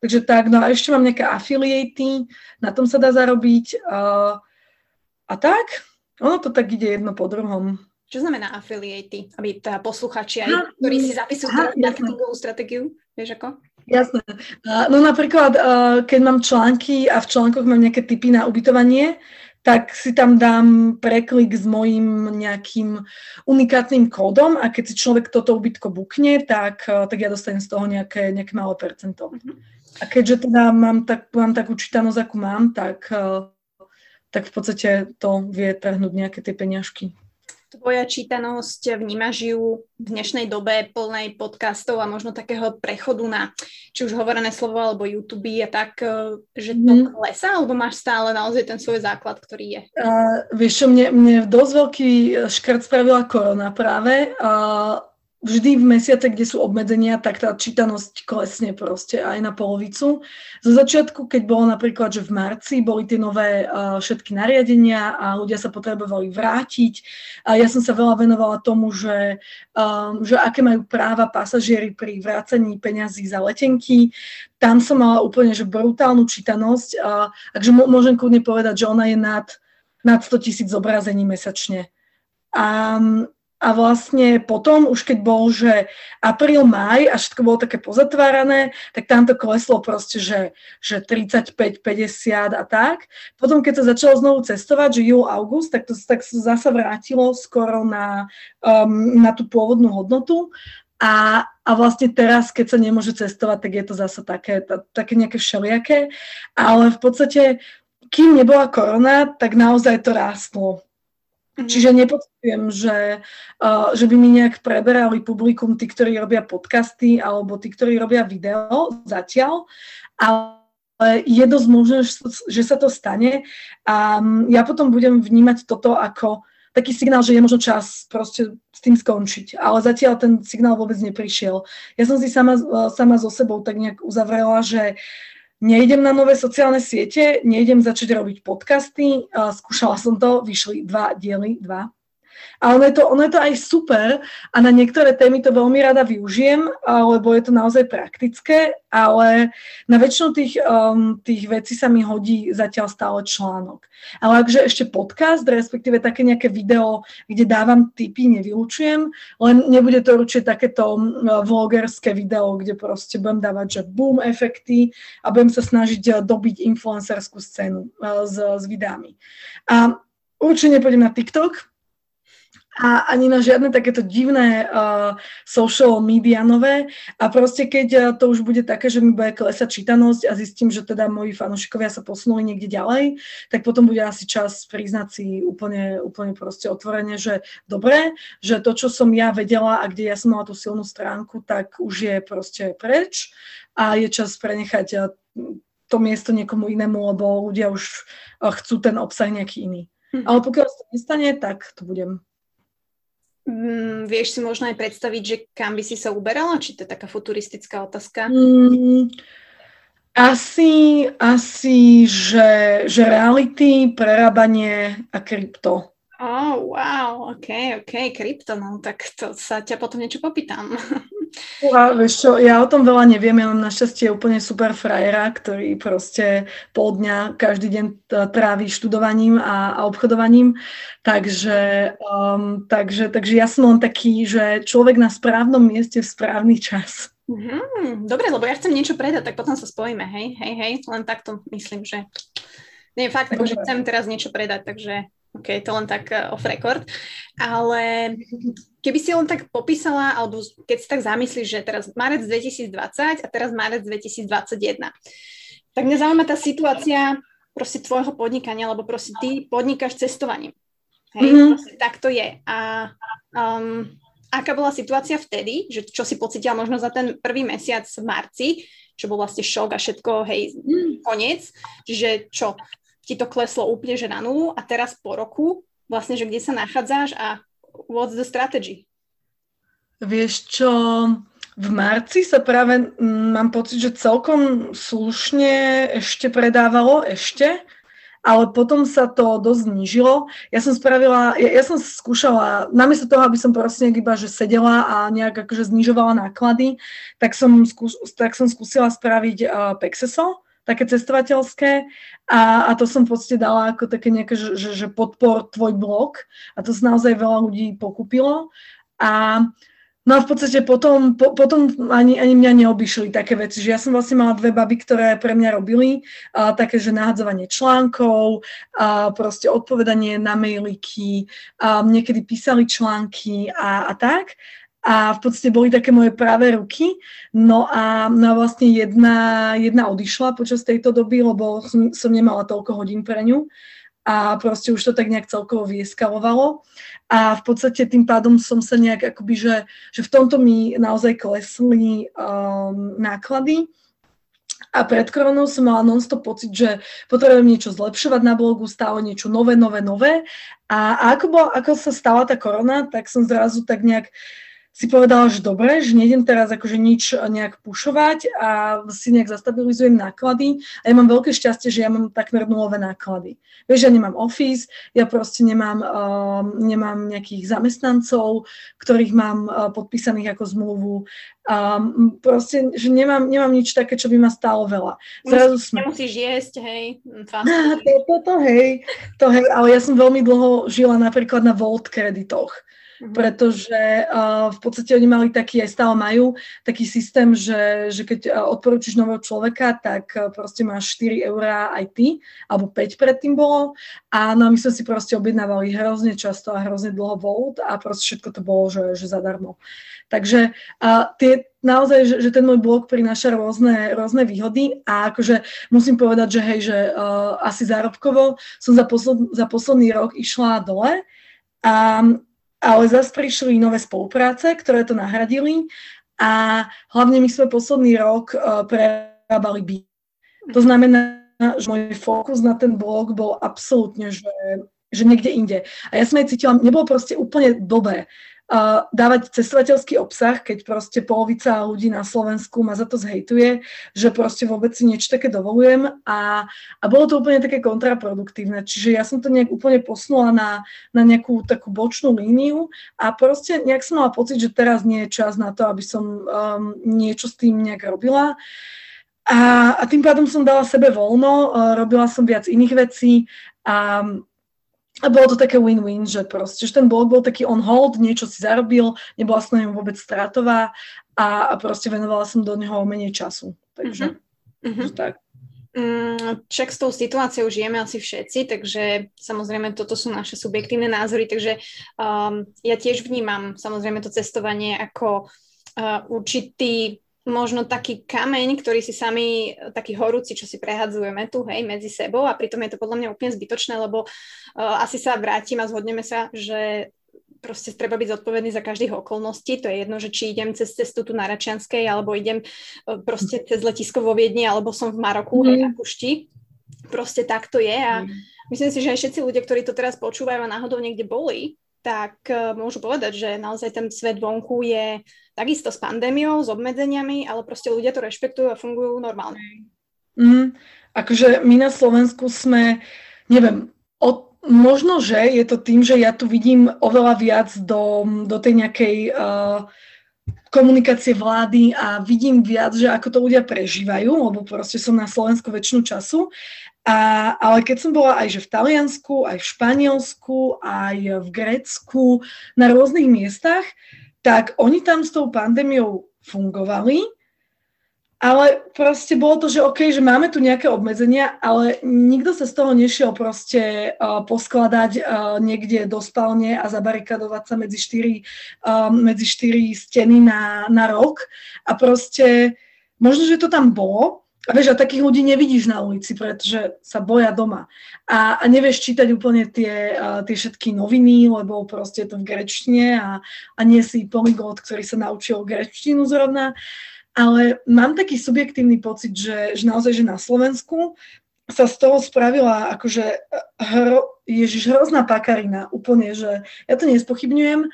takže tak, no a ešte mám nejaké affiliaty, na tom sa dá zarobiť. A, a tak, ono to tak ide jedno po druhom. Čo znamená affiliate? Aby tá posluchači aj, ktorí si zapisujú marketingovú stratégiu, vieš ako? Jasné. No napríklad, keď mám články a v článkoch mám nejaké typy na ubytovanie, tak si tam dám preklik s mojim nejakým unikátnym kódom a keď si človek toto ubytko bukne, tak, tak ja dostanem z toho nejaké, nejaké malé percento. Mm-hmm. A keďže teda mám, tak, mám takú čítanosť, akú mám, tak, tak v podstate to vie trhnúť nejaké tie peňažky tvoja čítanosť vnímaš ju v dnešnej dobe plnej podcastov a možno takého prechodu na či už hovorené slovo alebo YouTube a tak, e, že to mm. klesá, alebo máš stále naozaj ten svoj základ, ktorý je? Uh, vieš čo, mne, mne dosť veľký škrt spravila korona práve. Uh, vždy v mesiace, kde sú obmedzenia, tak tá čítanosť klesne proste aj na polovicu. Zo začiatku, keď bolo napríklad, že v marci boli tie nové uh, všetky nariadenia a ľudia sa potrebovali vrátiť, a ja som sa veľa venovala tomu, že, um, že aké majú práva pasažieri pri vrácení peňazí za letenky. Tam som mala úplne že brutálnu čítanosť, uh, takže môžem kľudne povedať, že ona je nad, nad 100 tisíc zobrazení mesačne. A a vlastne potom, už keď bol, že apríl, maj a všetko bolo také pozatvárané, tak tam to kleslo proste, že, že 35, 50 a tak. Potom, keď sa začalo znovu cestovať, že júl, august, tak to tak sa zasa vrátilo skoro na, um, na tú pôvodnú hodnotu. A, a vlastne teraz, keď sa nemôže cestovať, tak je to zase také, také nejaké všelijaké. Ale v podstate, kým nebola korona, tak naozaj to rástlo. Mhm. Čiže nepocitujem, že, uh, že by mi nejak preberali publikum tí, ktorí robia podcasty alebo tí, ktorí robia video zatiaľ, ale je dosť možné, že sa to stane a ja potom budem vnímať toto ako taký signál, že je možno čas proste s tým skončiť. Ale zatiaľ ten signál vôbec neprišiel. Ja som si sama, sama so sebou tak nejak uzavrela, že uh, Nejdem na nové sociálne siete, nejdem začať robiť podcasty, skúšala som to, vyšli dva diely, dva, a ono je, to, ono je to aj super a na niektoré témy to veľmi rada využijem, lebo je to naozaj praktické, ale na väčšinu tých, um, tých vecí sa mi hodí zatiaľ stále článok. Ale akže ešte podcast, respektíve také nejaké video, kde dávam tipy, nevylučujem, len nebude to určite takéto um, vlogerské video, kde proste budem dávať, že boom efekty a budem sa snažiť uh, dobiť influencerskú scénu uh, s, s videami. A určite nepôjdem na TikTok, a ani na žiadne takéto divné uh, social media nové. A proste keď uh, to už bude také, že mi bude klesať čítanosť a zistím, že teda moji fanúšikovia sa posunuli niekde ďalej, tak potom bude asi čas priznať si úplne, úplne proste otvorene, že dobre, že to, čo som ja vedela a kde ja som mala tú silnú stránku, tak už je proste preč a je čas prenechať uh, to miesto niekomu inému, lebo ľudia už uh, chcú ten obsah nejaký iný. Hm. Ale pokiaľ sa to nestane, tak to budem. Mm, vieš si možno aj predstaviť, že kam by si sa uberala? Či to je taká futuristická otázka? Mm, asi, asi že, že reality, prerábanie a krypto. Oh, wow, ok, ok, krypto, no tak to sa ťa potom niečo popýtam. [laughs] Ja, vieš čo, ja o tom veľa neviem, ja mám našťastie úplne super frajera, ktorý proste pol dňa každý deň trávi študovaním a, a obchodovaním, takže, um, takže, takže ja som len taký, že človek na správnom mieste v správny čas. Mm, dobre, lebo ja chcem niečo predať, tak potom sa spojíme, hej, hej, hej, len takto myslím, že... Nie, fakt, že chcem teraz niečo predať, takže OK, to len tak uh, off record. Ale keby si len tak popísala, alebo keď si tak zamyslíš, že teraz marec 2020 a teraz marec 2021, tak mňa zaujíma tá situácia proste tvojho podnikania, lebo proste ty podnikáš cestovaním. Hej, mm-hmm. tak to je. A um, aká bola situácia vtedy, že čo si pocitila možno za ten prvý mesiac v marci, čo bol vlastne šok a všetko, hej, mm. koniec, že čo, ti to kleslo úplne že na nulu a teraz po roku vlastne, že kde sa nachádzaš a what's the strategy? Vieš čo, v marci sa práve m, mám pocit, že celkom slušne ešte predávalo, ešte, ale potom sa to dosť znížilo. Ja som spravila, ja, ja som skúšala, namiesto toho, aby som proste iba, že sedela a nejak akože znižovala náklady, tak som, skús, tak som skúsila spraviť uh, Pexeso, také cestovateľské a, a to som v podstate dala ako také nejaké, že, že podpor tvoj blog a to sa naozaj veľa ľudí pokúpilo a No a v podstate potom, po, potom ani, ani mňa neobyšli také veci, že ja som vlastne mala dve baby, ktoré pre mňa robili a, také, že nahadzovanie článkov, a proste odpovedanie na mailiky, a niekedy písali články a, a tak. A v podstate boli také moje práve ruky. No a, no vlastne jedna, jedna odišla počas tejto doby, lebo som, som nemala toľko hodín pre ňu a proste už to tak nejak celkovo vyeskalovalo a v podstate tým pádom som sa nejak akoby, že, že v tomto mi naozaj klesli um, náklady a pred koronou som mala non-stop pocit, že potrebujem niečo zlepšovať na blogu, stále niečo nové, nové, nové. A, a ako, bola, ako sa stala tá korona, tak som zrazu tak nejak uh, si povedala, že dobre, že nejdem teraz akože nič nejak pušovať a si nejak zastabilizujem náklady. A ja mám veľké šťastie, že ja mám takmer nulové náklady. Vieš, ja nemám office, ja proste nemám, uh, nemám nejakých zamestnancov, ktorých mám uh, podpísaných ako zmluvu. Um, proste, že nemám, nemám nič také, čo by ma stálo veľa. Zrazu sme... Nemusíš jesť, hej. Á, to, to, to, hej, to hej, ale ja som veľmi dlho žila napríklad na Volt kreditoch. Pretože uh, v podstate oni mali taký, aj stále majú, taký systém, že, že keď odporúčiš nového človeka, tak uh, proste máš 4 eurá aj ty, alebo 5 predtým bolo. A no my sme si proste objednávali hrozne často a hrozne dlho Volt a proste všetko to bolo, že, že zadarmo. Takže tie, naozaj, že, že ten môj blog prináša rôzne, rôzne výhody a akože musím povedať, že hej, že uh, asi zárobkovo som za, posled, za posledný rok išla dole a ale zase prišli nové spolupráce, ktoré to nahradili a hlavne my sme posledný rok uh, prerábali byt. To znamená, že môj fokus na ten blog bol absolútne, že, že niekde inde. A ja som aj cítila, nebolo proste úplne uh, dávať cestovateľský obsah, keď proste polovica ľudí na Slovensku ma za to zhejtuje, že proste vôbec si niečo také dovolujem a, a bolo to úplne také kontraproduktívne. Čiže ja som to nejak úplne posunula na, na nejakú takú bočnú líniu a proste nejak som mala pocit, že teraz nie je čas na to, aby som um, niečo s tým nejak robila. A, a tým pádom som dala sebe voľno, uh, robila som viac iných vecí a a bolo to také win-win, že proste, že ten blog bol taký on hold, niečo si zarobil, nebola som na ňom vôbec stratová a, a proste venovala som do neho menej času. Takže, mm-hmm. tak. Mm, však s tou situáciou žijeme asi všetci, takže samozrejme toto sú naše subjektívne názory, takže um, ja tiež vnímam samozrejme to cestovanie ako uh, určitý možno taký kameň, ktorý si sami, taký horúci, čo si prehadzujeme tu, hej, medzi sebou a pritom je to podľa mňa úplne zbytočné, lebo uh, asi sa vrátim a zhodneme sa, že proste treba byť zodpovedný za každých okolností. To je jedno, že či idem cez cestu tu na Račianskej, alebo idem uh, proste cez letisko vo Viedni, alebo som v Maroku, mm. hej, na Kušti. Proste tak to je a mm. myslím si, že aj všetci ľudia, ktorí to teraz počúvajú a náhodou niekde boli, tak uh, môžu povedať, že naozaj ten svet vonku je takisto s pandémiou, s obmedzeniami, ale proste ľudia to rešpektujú a fungujú normálne. Mm, akože my na Slovensku sme, neviem, od, možno, že je to tým, že ja tu vidím oveľa viac do, do tej nejakej uh, komunikácie vlády a vidím viac, že ako to ľudia prežívajú, lebo proste som na Slovensku väčšinu času. A, ale keď som bola aj že v Taliansku, aj v Španielsku, aj v Grécku, na rôznych miestach, tak oni tam s tou pandémiou fungovali, ale proste bolo to, že OK, že máme tu nejaké obmedzenia, ale nikto sa z toho nešiel proste uh, poskladať uh, niekde do spálne a zabarikadovať sa medzi štyri, uh, medzi štyri steny na, na rok. A proste možno, že to tam bolo, a vieš, a takých ľudí nevidíš na ulici, pretože sa boja doma. A, a nevieš čítať úplne tie, uh, tie všetky noviny, lebo proste je to v grečtine a, a nie si polyglot, ktorý sa naučil grečtinu zrovna. Ale mám taký subjektívny pocit, že, že naozaj, že na Slovensku sa z toho spravila akože hro, ježiš, hrozná pakarina, úplne, že ja to nespochybňujem,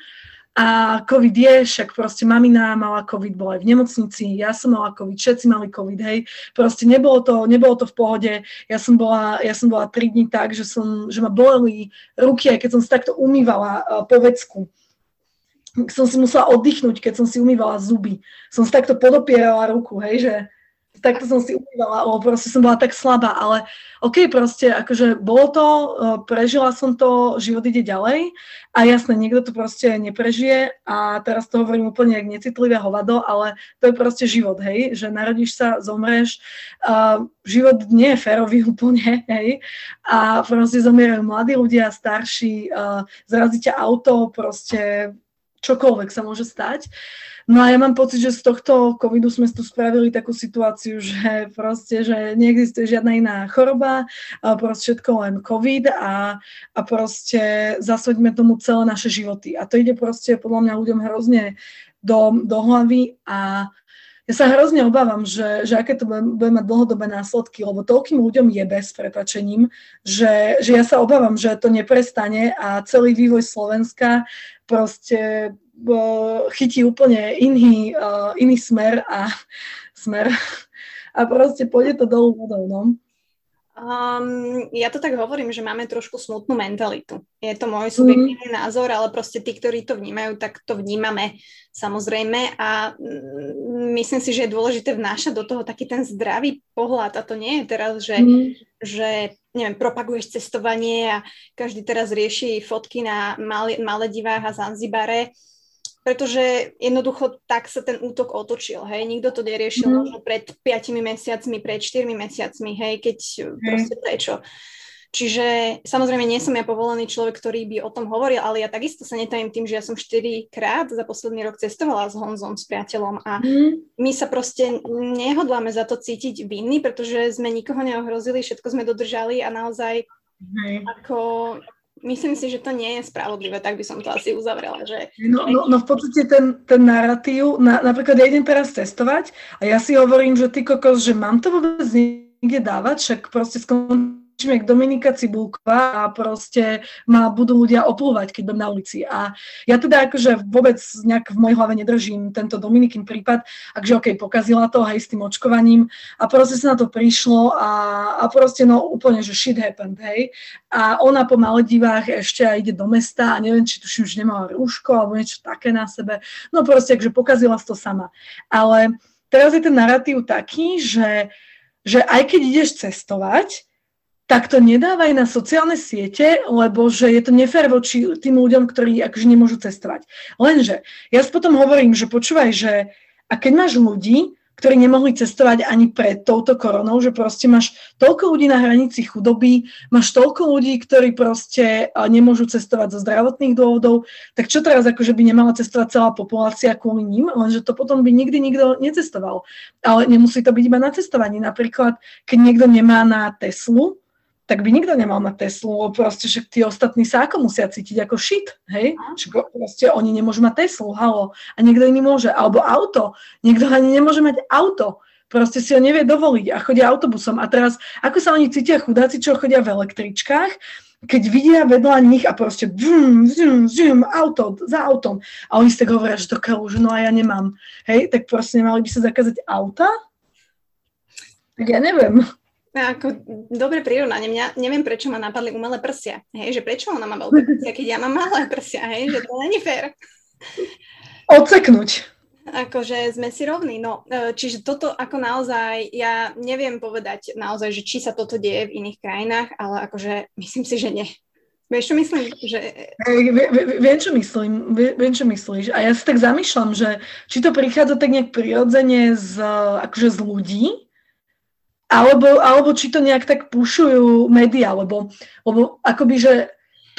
a COVID je, však proste mamina mala COVID, bola aj v nemocnici, ja som mala COVID, všetci mali COVID, hej. Proste nebolo to, nebolo to v pohode. Ja som bola, ja som bola tri dní tak, že, som, že ma boleli ruky, aj keď som si takto umývala uh, po vecku. Som si musela oddychnúť, keď som si umývala zuby. Som si takto podopierala ruku, hej, že takto som si umývala, lebo proste som bola tak slabá, ale OK, proste akože bolo to, e, prežila som to, život ide ďalej a jasné, niekto to proste neprežije a teraz to hovorím úplne jak necitlivé hovado, ale to je proste život, hej, že narodíš sa, zomreš, uh, život nie je férový [laughs] úplne, hej, a proste zomierajú mladí ľudia, starší, uh, zrazí ťa auto, proste čokoľvek sa môže stať. No a ja mám pocit, že z tohto covidu sme tu spravili takú situáciu, [laughs] že proste, že neexistuje žiadna iná choroba, proste všetko len covid a, a proste zasvedíme tomu celé naše životy. A to ide proste podľa mňa ľuďom hrozne do, do hlavy a ja sa hrozne obávam, že, že aké to bude mať dlhodobé následky, lebo toľkým ľuďom je bez prepačením, že, že ja sa obávam, že to neprestane a celý vývoj Slovenska proste chytí úplne iný, iný smer a [laughs] smer a proste pôjde to dolu vodou, no. Um, ja to tak hovorím, že máme trošku smutnú mentalitu. Je to môj subjektívny mm. názor, ale proste tí, ktorí to vnímajú, tak to vnímame samozrejme a mm, myslím si, že je dôležité vnášať do toho taký ten zdravý pohľad a to nie je teraz, že, mm. že neviem, propaguješ cestovanie a každý teraz rieši fotky na Maledivách a Zanzibare pretože jednoducho tak sa ten útok otočil, hej, nikto to neriešil mm. možno pred 5 mesiacmi, pred 4 mesiacmi, hej, keď mm. proste prečo. Čiže samozrejme nie som ja povolený človek, ktorý by o tom hovoril, ale ja takisto sa netajím tým, že ja som 4 krát za posledný rok cestovala s Honzom, s priateľom a mm. my sa proste nehodláme za to cítiť vinný, pretože sme nikoho neohrozili, všetko sme dodržali a naozaj mm. ako myslím si, že to nie je spravodlivé, tak by som to asi uzavrela. Že... No, no, no v podstate ten, ten narratív, na, napríklad ja idem teraz testovať a ja si hovorím, že ty kokos, že mám to vôbec niekde dávať, však proste skon jak Dominika Cibulková a proste ma budú ľudia oplúvať, keď budem na ulici. A ja teda akože vôbec nejak v mojej hlave nedržím tento Dominikin prípad, akže okej, okay, pokazila to aj s tým očkovaním a proste sa na to prišlo a, a proste no úplne, že shit happened, hej. A ona po Maledivách ešte aj ide do mesta a neviem, či tuším, už nemala rúško alebo niečo také na sebe. No proste, akže pokazila to sama. Ale teraz je ten narratív taký, že že aj keď ideš cestovať, tak to nedávaj na sociálne siete, lebo že je to nefér voči tým ľuďom, ktorí akože nemôžu cestovať. Lenže ja potom hovorím, že počúvaj, že a keď máš ľudí, ktorí nemohli cestovať ani pred touto koronou, že proste máš toľko ľudí na hranici chudoby, máš toľko ľudí, ktorí proste nemôžu cestovať zo zdravotných dôvodov, tak čo teraz akože by nemala cestovať celá populácia kvôli ním, lenže to potom by nikdy nikto necestoval. Ale nemusí to byť iba na cestovaní. Napríklad, keď niekto nemá na Teslu, tak by nikto nemal mať Teslu, proste, že tí ostatní sa ako musia cítiť ako shit, hej? Že proste oni nemôžu mať Teslu, halo, a niekto iný môže. Alebo auto, niekto ani nemôže mať auto, proste si ho nevie dovoliť a chodia autobusom. A teraz, ako sa oni cítia chudáci, čo chodia v električkách, keď vidia vedľa nich a proste vum, vum, vum, auto, za autom. A oni si tak hovoria, že to že no a ja nemám. Hej, tak proste nemali by sa zakázať auta? Tak ja neviem. Ako, dobre prirovnanie. Mňa, neviem, prečo ma napadli umelé prsia. Hej, že prečo ona má veľké prsia, keď ja mám malé prsia, hej, že to není fér. Odseknúť. Akože sme si rovní, no. E, čiže toto ako naozaj, ja neviem povedať naozaj, že či sa toto deje v iných krajinách, ale akože myslím si, že nie. Vieš, čo myslím? Že... Viem, čo myslím. Viem, čo myslíš. A ja si tak zamýšľam, že či to prichádza tak nejak prirodzene z, akože z ľudí, alebo, alebo či to nejak tak pušujú médiá, lebo, lebo akoby, že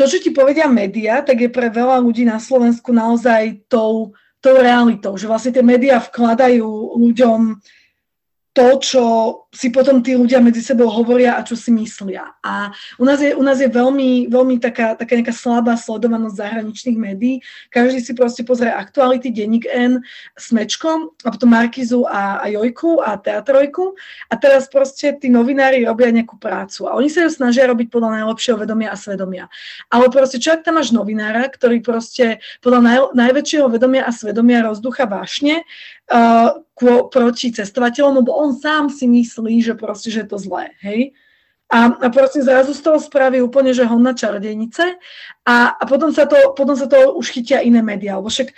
to, čo ti povedia médiá, tak je pre veľa ľudí na Slovensku naozaj tou, tou realitou, že vlastne tie médiá vkladajú ľuďom to, čo si potom tí ľudia medzi sebou hovoria a čo si myslia. A u nás je, u nás je veľmi, veľmi taká, taká nejaká slabá sledovanosť zahraničných médií. Každý si proste pozrie aktuality, denník N, Smečkom a potom Markizu a, a Jojku a Teatrojku a teraz proste tí novinári robia nejakú prácu a oni sa ju snažia robiť podľa najlepšieho vedomia a svedomia. Ale proste čo ak tam máš novinára, ktorý proste podľa naj, najväčšieho vedomia a svedomia rozducha vášne uh, proti cestovateľom, lebo on sám si myslí, že proste, že je to zlé, hej. A, a proste zrazu z toho spraví úplne, že hon na čarodejnice a, a potom, sa to, potom sa to už chytia iné médiá, lebo však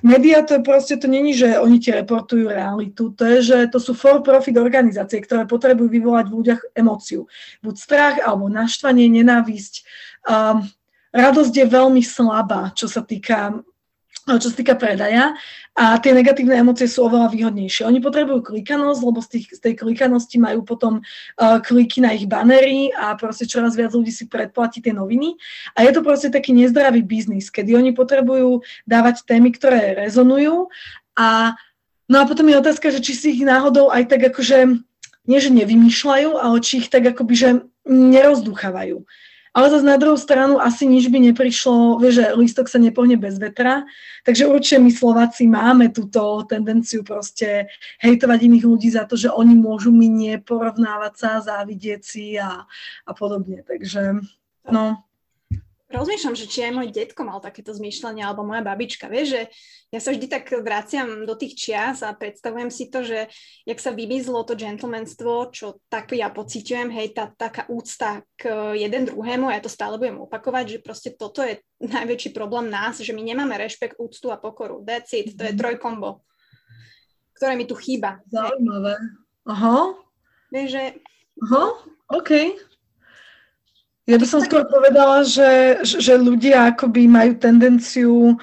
Média to je proste, to není, že oni ti reportujú realitu, to je, že to sú for-profit organizácie, ktoré potrebujú vyvolať v ľuďach emóciu. Buď strach, alebo naštvanie, nenávisť. Um, radosť je veľmi slabá, čo sa týka čo sa týka predaja a tie negatívne emócie sú oveľa výhodnejšie. Oni potrebujú klikanosť, lebo z, tých, z tej klikanosti majú potom uh, kliky na ich banery a proste čoraz viac ľudí si predplatí tie noviny. A je to proste taký nezdravý biznis, kedy oni potrebujú dávať témy, ktoré rezonujú a no a potom je otázka, že či si ich náhodou aj tak akože nie, že nevymýšľajú, ale či ich tak akoby, že nerozduchávajú. Ale zase na druhú stranu asi nič by neprišlo, vieš, že lístok sa nepohne bez vetra, takže určite my Slováci máme túto tendenciu proste hejtovať iných ľudí za to, že oni môžu mi neporovnávať sa, závidieť si a, a podobne. Takže, no, rozmýšľam, že či aj môj detko mal takéto zmýšľanie, alebo moja babička. Vieš, že ja sa vždy tak vraciam do tých čias a predstavujem si to, že jak sa vymizlo to gentlemanstvo, čo tak ja pociťujem, hej, tá taká úcta k jeden druhému, ja to stále budem opakovať, že proste toto je najväčší problém nás, že my nemáme rešpekt, úctu a pokoru. That's it, to je mhm. trojkombo, ktoré mi tu chýba. Zaujímavé. Aha. Vieš, že... Aha, OK. Ja by som skôr povedala, že, že ľudia akoby majú tendenciu,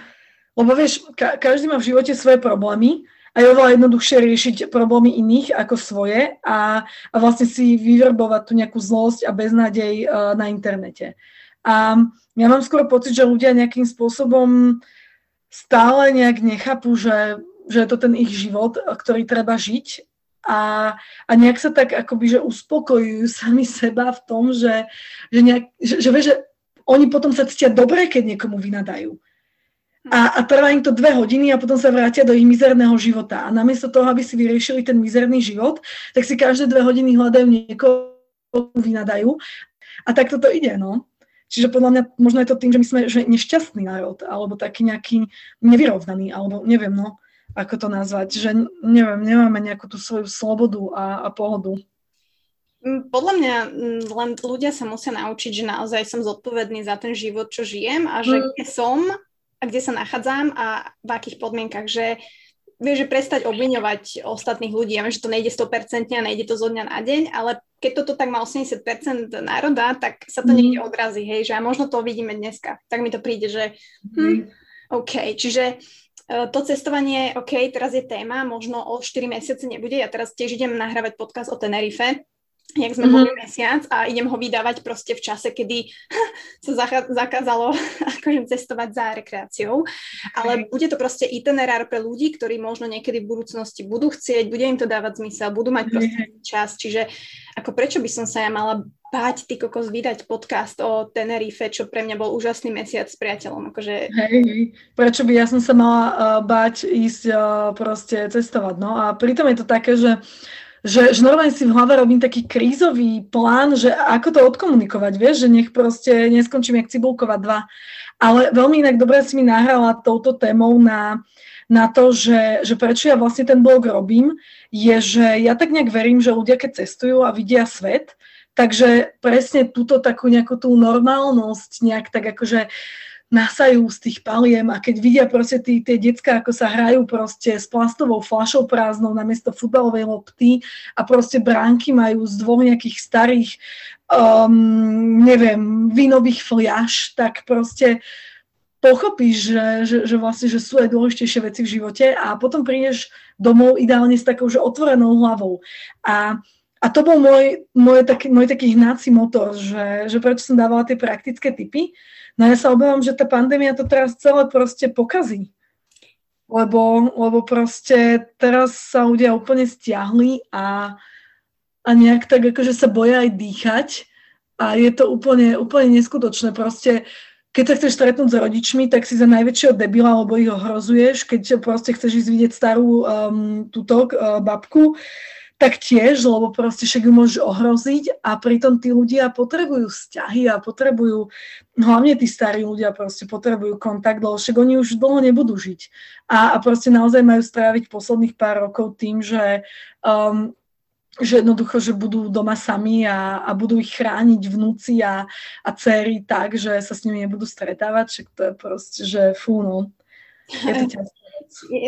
lebo vieš, ka- každý má v živote svoje problémy a je oveľa jednoduchšie riešiť problémy iných ako svoje a, a vlastne si vyvrbovať tú nejakú zlosť a beznádej uh, na internete. A ja mám skôr pocit, že ľudia nejakým spôsobom stále nejak nechápu, že, že je to ten ich život, ktorý treba žiť a, a nejak sa tak akoby, že uspokojujú sami seba v tom, že, že, nejak, že, že, že oni potom sa cítia dobre, keď niekomu vynadajú. A, a trvá im to dve hodiny a potom sa vrátia do ich mizerného života. A namiesto toho, aby si vyriešili ten mizerný život, tak si každé dve hodiny hľadajú niekoho, vynadajú. A tak toto ide, no. Čiže podľa mňa možno je to tým, že my sme že nešťastný národ, alebo taký nejaký nevyrovnaný, alebo neviem, no ako to nazvať, že neviem, nemáme nejakú tú svoju slobodu a, a pohodu. Mm, podľa mňa mm, len ľudia sa musia naučiť, že naozaj som zodpovedný za ten život, čo žijem a že mm. kde som a kde sa nachádzam a v akých podmienkach, že vieš, že prestať obviňovať ostatných ľudí. Ja viem, že to nejde 100% a nejde to zo dňa na deň, ale keď toto tak má 80% národa, tak sa to mm. niekde odrazí, hej, že a možno to vidíme dneska. Tak mi to príde, že hm, OK, čiže to cestovanie, OK, teraz je téma, možno o 4 mesiace nebude. Ja teraz tiež idem nahrávať podcast o Tenerife, jak sme mm-hmm. boli mesiac a idem ho vydávať proste v čase, kedy [laughs] sa zakázalo [laughs] akože cestovať za rekreáciou. Ale bude to proste itinerár pre ľudí, ktorí možno niekedy v budúcnosti budú chcieť, bude im to dávať zmysel, budú mať proste čas. Čiže ako prečo by som sa ja mala báť ty kokos vydať podcast o Tenerife, čo pre mňa bol úžasný mesiac s priateľom. Akože... Hej, prečo by ja som sa mala uh, báť ísť uh, proste cestovať. No a pritom je to také, že že, že normálne si v hlave robím taký krízový plán, že ako to odkomunikovať, vieš, že nech proste neskončím jak Cibulkova 2. Ale veľmi inak dobre si mi nahrala touto témou na, na to, že, že prečo ja vlastne ten blog robím, je, že ja tak nejak verím, že ľudia keď cestujú a vidia svet, Takže presne túto takú nejakú tú normálnosť nejak tak akože nasajú z tých paliem a keď vidia proste tí, tie decka, ako sa hrajú proste s plastovou flašou prázdnou namiesto futbalovej lopty a proste bránky majú z dvoch nejakých starých, um, neviem, vínových fliaš, tak proste pochopíš, že, že, že vlastne že sú aj dôležitejšie veci v živote a potom prídeš domov ideálne s takou že otvorenou hlavou. A a to bol môj, môj, taký, môj taký hnací motor, že, že prečo som dávala tie praktické typy. No ja sa obávam, že tá pandémia to teraz celé proste pokazí. Lebo, lebo proste teraz sa ľudia úplne stiahli a, a nejak tak akože sa boja aj dýchať a je to úplne, úplne neskutočné. Proste keď sa chceš stretnúť s rodičmi, tak si za najväčšieho debila, lebo ich ohrozuješ, keď proste chceš ísť vidieť starú um, túto uh, babku, tak tiež, lebo proste však ju môžeš ohroziť a pritom tí ľudia potrebujú vzťahy a potrebujú, hlavne tí starí ľudia proste potrebujú kontakt, lebo však oni už dlho nebudú žiť. A, a proste naozaj majú stráviť posledných pár rokov tým, že um, že jednoducho, že budú doma sami a, a budú ich chrániť vnúci a, a dcery tak, že sa s nimi nebudú stretávať, však to je proste, že fú, no. Je to ťažké.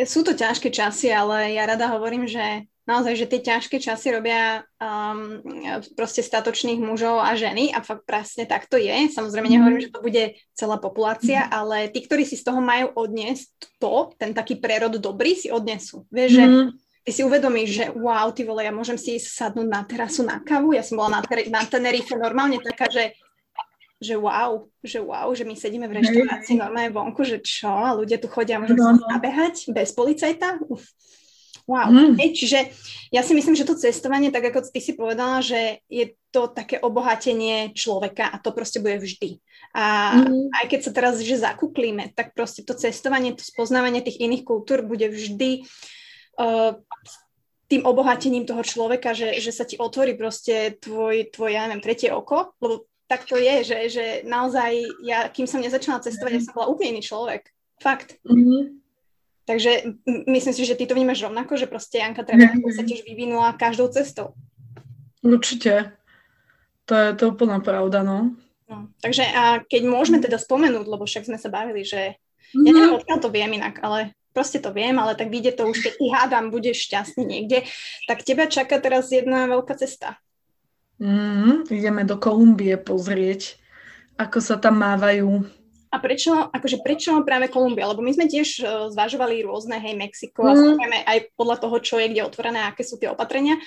Sú to ťažké časy, ale ja rada hovorím, že naozaj, že tie ťažké časy robia um, proste statočných mužov a ženy a fakt presne tak to je. Samozrejme mm. nehovorím, že to bude celá populácia, mm. ale tí, ktorí si z toho majú odniesť to, ten taký prerod dobrý, si odnesú. Vieš, mm. že ty si uvedomíš, že wow, ty vole, ja môžem si ísť sadnúť na terasu na kavu. Ja som bola na, na Tenerife normálne taká, že že wow, že wow, že my sedíme v reštaurácii normálne vonku, že čo, a ľudia tu chodia, môžem no, no. nabehať bez policajta. Uf. Wow. Mm. Hej, čiže ja si myslím, že to cestovanie, tak ako ty si povedala, že je to také obohatenie človeka a to proste bude vždy. A mm. aj keď sa teraz že zakuklíme, tak proste to cestovanie, to spoznávanie tých iných kultúr bude vždy uh, tým obohatením toho človeka, že, že sa ti otvorí proste tvoj, tvoj, ja neviem, tretie oko, lebo tak to je, že, že naozaj ja, kým som nezačala cestovať, ja som bola úplne iný človek. Fakt. Mm-hmm. Takže myslím si, že ty to vnímaš rovnako, že proste Janka Trevenko sa tiež vyvinula každou cestou. Určite. To je to úplná pravda, no. no. Takže a keď môžeme teda spomenúť, lebo však sme sa bavili, že mm-hmm. ja neviem, odkiaľ to viem inak, ale proste to viem, ale tak vyjde to už, keď ty hádam, budeš šťastný niekde, tak teba čaká teraz jedna veľká cesta. Mm, ideme do Kolumbie pozrieť, ako sa tam mávajú. A prečo, akože prečo práve Kolumbia? Lebo my sme tiež uh, zvažovali rôzne, hej, Mexiko a mm. aj podľa toho, čo je kde otvorené, aké sú tie opatrenia.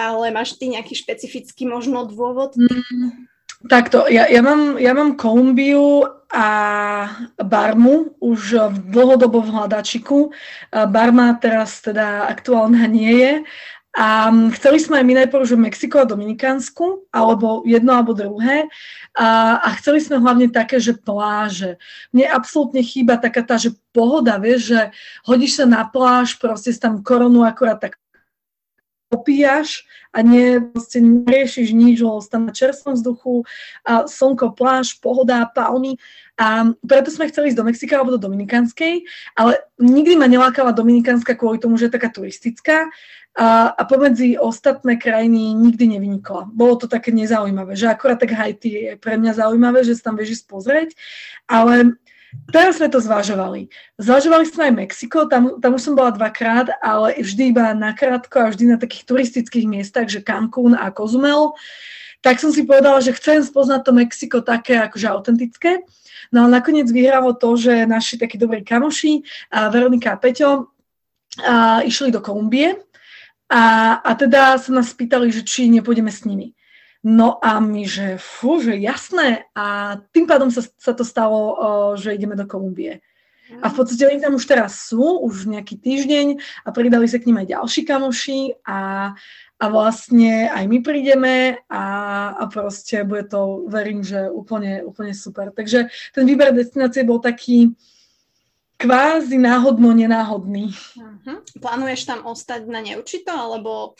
Ale máš ty nejaký špecifický možno dôvod? Mm. Takto, ja, ja, mám, ja mám Kolumbiu a Barmu už v dlhodobo v hľadačiku. Barma teraz teda aktuálna nie je, a mm, chceli sme aj my najprv, že Mexiko a Dominikánsku, alebo jedno alebo druhé. A, a chceli sme hlavne také, že pláže. Mne absolútne chýba taká tá, že pohoda, vieš, že hodíš sa na pláž, proste tam koronu akurát tak opíjaš a nie, proste neriešiš nič, lebo na čerstvom vzduchu, a slnko, pláž, pohoda, palmy. A preto sme chceli ísť do Mexika alebo do Dominikánskej, ale nikdy ma nelákala Dominikánska kvôli tomu, že je taká turistická a, a pomedzi ostatné krajiny nikdy nevynikla. Bolo to také nezaujímavé, že akorát tak Haiti je pre mňa zaujímavé, že sa tam vieš pozrieť, ale Teraz sme to zvažovali. Zvažovali sme aj Mexiko, tam, tam už som bola dvakrát, ale vždy iba nakrátko a vždy na takých turistických miestach, že Cancún a Cozumel. Tak som si povedala, že chcem spoznať to Mexiko také akože autentické. No a nakoniec vyhralo to, že naši takí dobrí kamoši, Veronika a Peťo, a išli do Kolumbie a, a teda sa nás spýtali, že či nepôjdeme s nimi. No a my, že fú, že jasné. A tým pádom sa, sa to stalo, že ideme do Kolumbie. A v podstate oni tam už teraz sú, už nejaký týždeň a pridali sa k ním aj ďalší kamoši a, a vlastne aj my prídeme a, a proste bude to, verím, že úplne, úplne super. Takže ten výber destinácie bol taký, kvázi náhodno nenáhodný. Uh-huh. Plánuješ tam ostať na neurčito, alebo...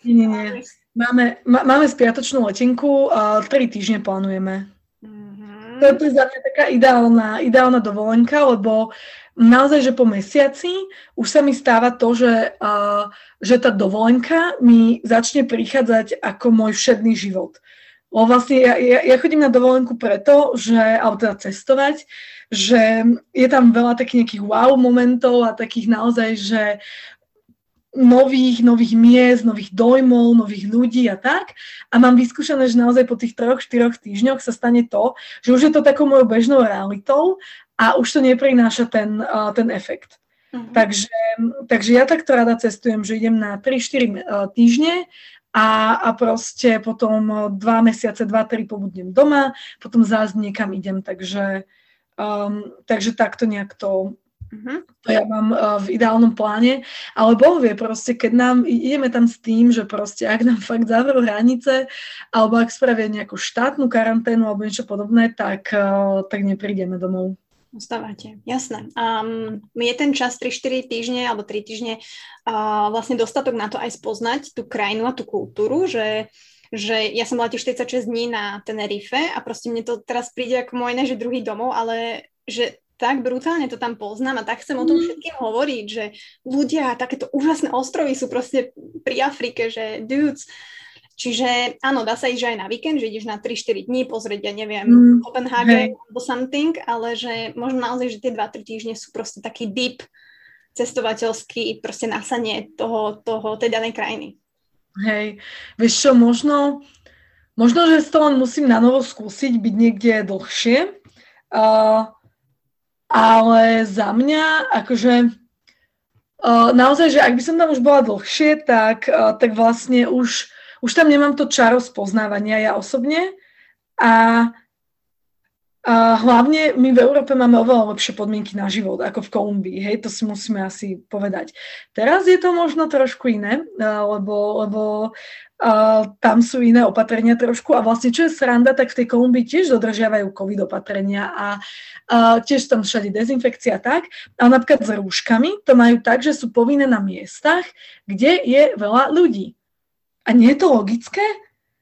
nie, nie, nie. Máme, má, máme spiatočnú letenku a tri týždne plánujeme. Uh-huh. To, to je za mňa taká ideálna, ideálna dovolenka, lebo naozaj, že po mesiaci už sa mi stáva to, že, uh, že tá dovolenka mi začne prichádzať ako môj všedný život. Lebo vlastne ja, ja, ja chodím na dovolenku preto, že, alebo teda cestovať, že je tam veľa takých nejakých wow momentov a takých naozaj, že nových, nových miest, nových dojmov, nových ľudí a tak. A mám vyskúšané, že naozaj po tých troch, štyroch týždňoch sa stane to, že už je to takou mojou bežnou realitou a už to neprináša ten, ten efekt. Uh-huh. Takže, takže ja takto rada cestujem, že idem na 3-4 uh, týždne a, a proste potom dva mesiace, dva, tri pobudnem doma, potom zás niekam idem, takže Um, takže takto nejak to, uh-huh. to ja mám uh, v ideálnom pláne. Ale Boh vie proste, keď nám ideme tam s tým, že proste ak nám fakt zavrú hranice, alebo ak spravia nejakú štátnu karanténu alebo niečo podobné, tak, uh, tak neprídeme domov. Ostávate, jasné. Um, je ten čas 3-4 týždne alebo 3 týždne uh, vlastne dostatok na to aj spoznať tú krajinu a tú kultúru, že že ja som bola tiež 46 dní na Tenerife a proste mne to teraz príde ako môj že druhý domov, ale že tak brutálne to tam poznám a tak chcem o tom mhm. všetkým hovoriť, že ľudia, takéto úžasné ostrovy sú proste pri Afrike, že dudes, Čiže áno, dá sa ísť aj na víkend, že ideš na 3-4 dní pozrieť, ja neviem, mm, Copenhagen alebo something, ale že možno naozaj, že tie 2-3 týždne sú proste taký deep cestovateľský proste nasanie toho, toho tej danej krajiny. Hej, vieš čo, možno, možno, že to len musím na novo skúsiť, byť niekde dlhšie, uh, ale za mňa, akože uh, naozaj, že ak by som tam už bola dlhšie, tak, uh, tak vlastne už už tam nemám to čaro spoznávania ja osobne. A, a hlavne my v Európe máme oveľa lepšie podmienky na život ako v Kolumbii, hej, to si musíme asi povedať. Teraz je to možno trošku iné, lebo, lebo Uh, tam sú iné opatrenia trošku a vlastne čo je sranda, tak v tej Kolumbii tiež dodržiavajú COVID opatrenia a uh, tiež tam všade dezinfekcia tak, ale napríklad s rúškami to majú tak, že sú povinné na miestach, kde je veľa ľudí. A nie je to logické?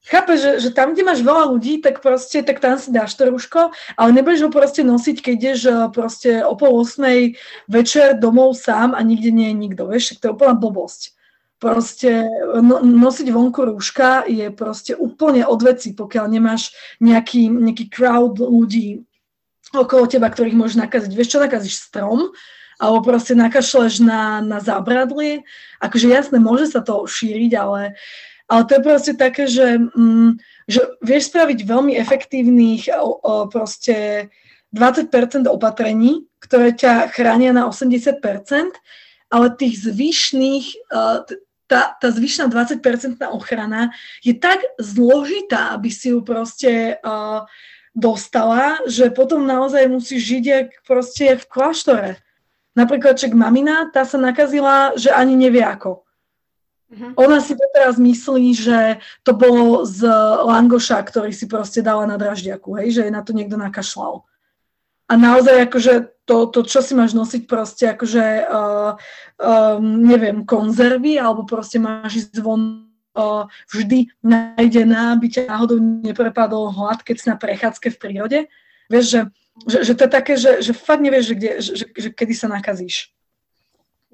Chápeš, že, že tam, kde máš veľa ľudí, tak proste, tak tam si dáš to rúško, ale nebudeš ho proste nosiť, keď ideš eh, proste o pol osmej večer domov sám a nikde nie je nikto, vieš, to je úplná blbosť. Proste no, nosiť vonku rúška je proste úplne od veci, pokiaľ nemáš nejaký, nejaký crowd ľudí okolo teba, ktorých môžeš nakaziť. Vieš čo, nakazíš strom, alebo proste nakašleš na, na zábradlie. Akože jasné, môže sa to šíriť, ale uh, ale to je proste také, že, mm, že vieš spraviť veľmi efektívnych o, o, proste 20% opatrení, ktoré ťa chránia na 80%, ale tých zvyšných, uh, tá, tá zvyšná 20% ochrana je tak zložitá, aby si ju proste uh, dostala, že potom naozaj musíš žiť jak, proste v kláštore. Napríklad čak mamina, tá sa nakazila, že ani nevie ako. Uh-huh. Ona si teraz myslí, že to bolo z langoša, ktorý si proste dala na draždiaku, hej, že je na to niekto nakašľal. A naozaj akože to, to čo si máš nosiť proste akože, uh, um, neviem, konzervy, alebo proste máš ísť von uh, vždy nájdená, aby ťa náhodou neprepadol hlad, keď si na prechádzke v prírode. Vieš, že, že, že to je také, že, že fakt nevieš, že, kde, že, že, že kedy sa nakazíš.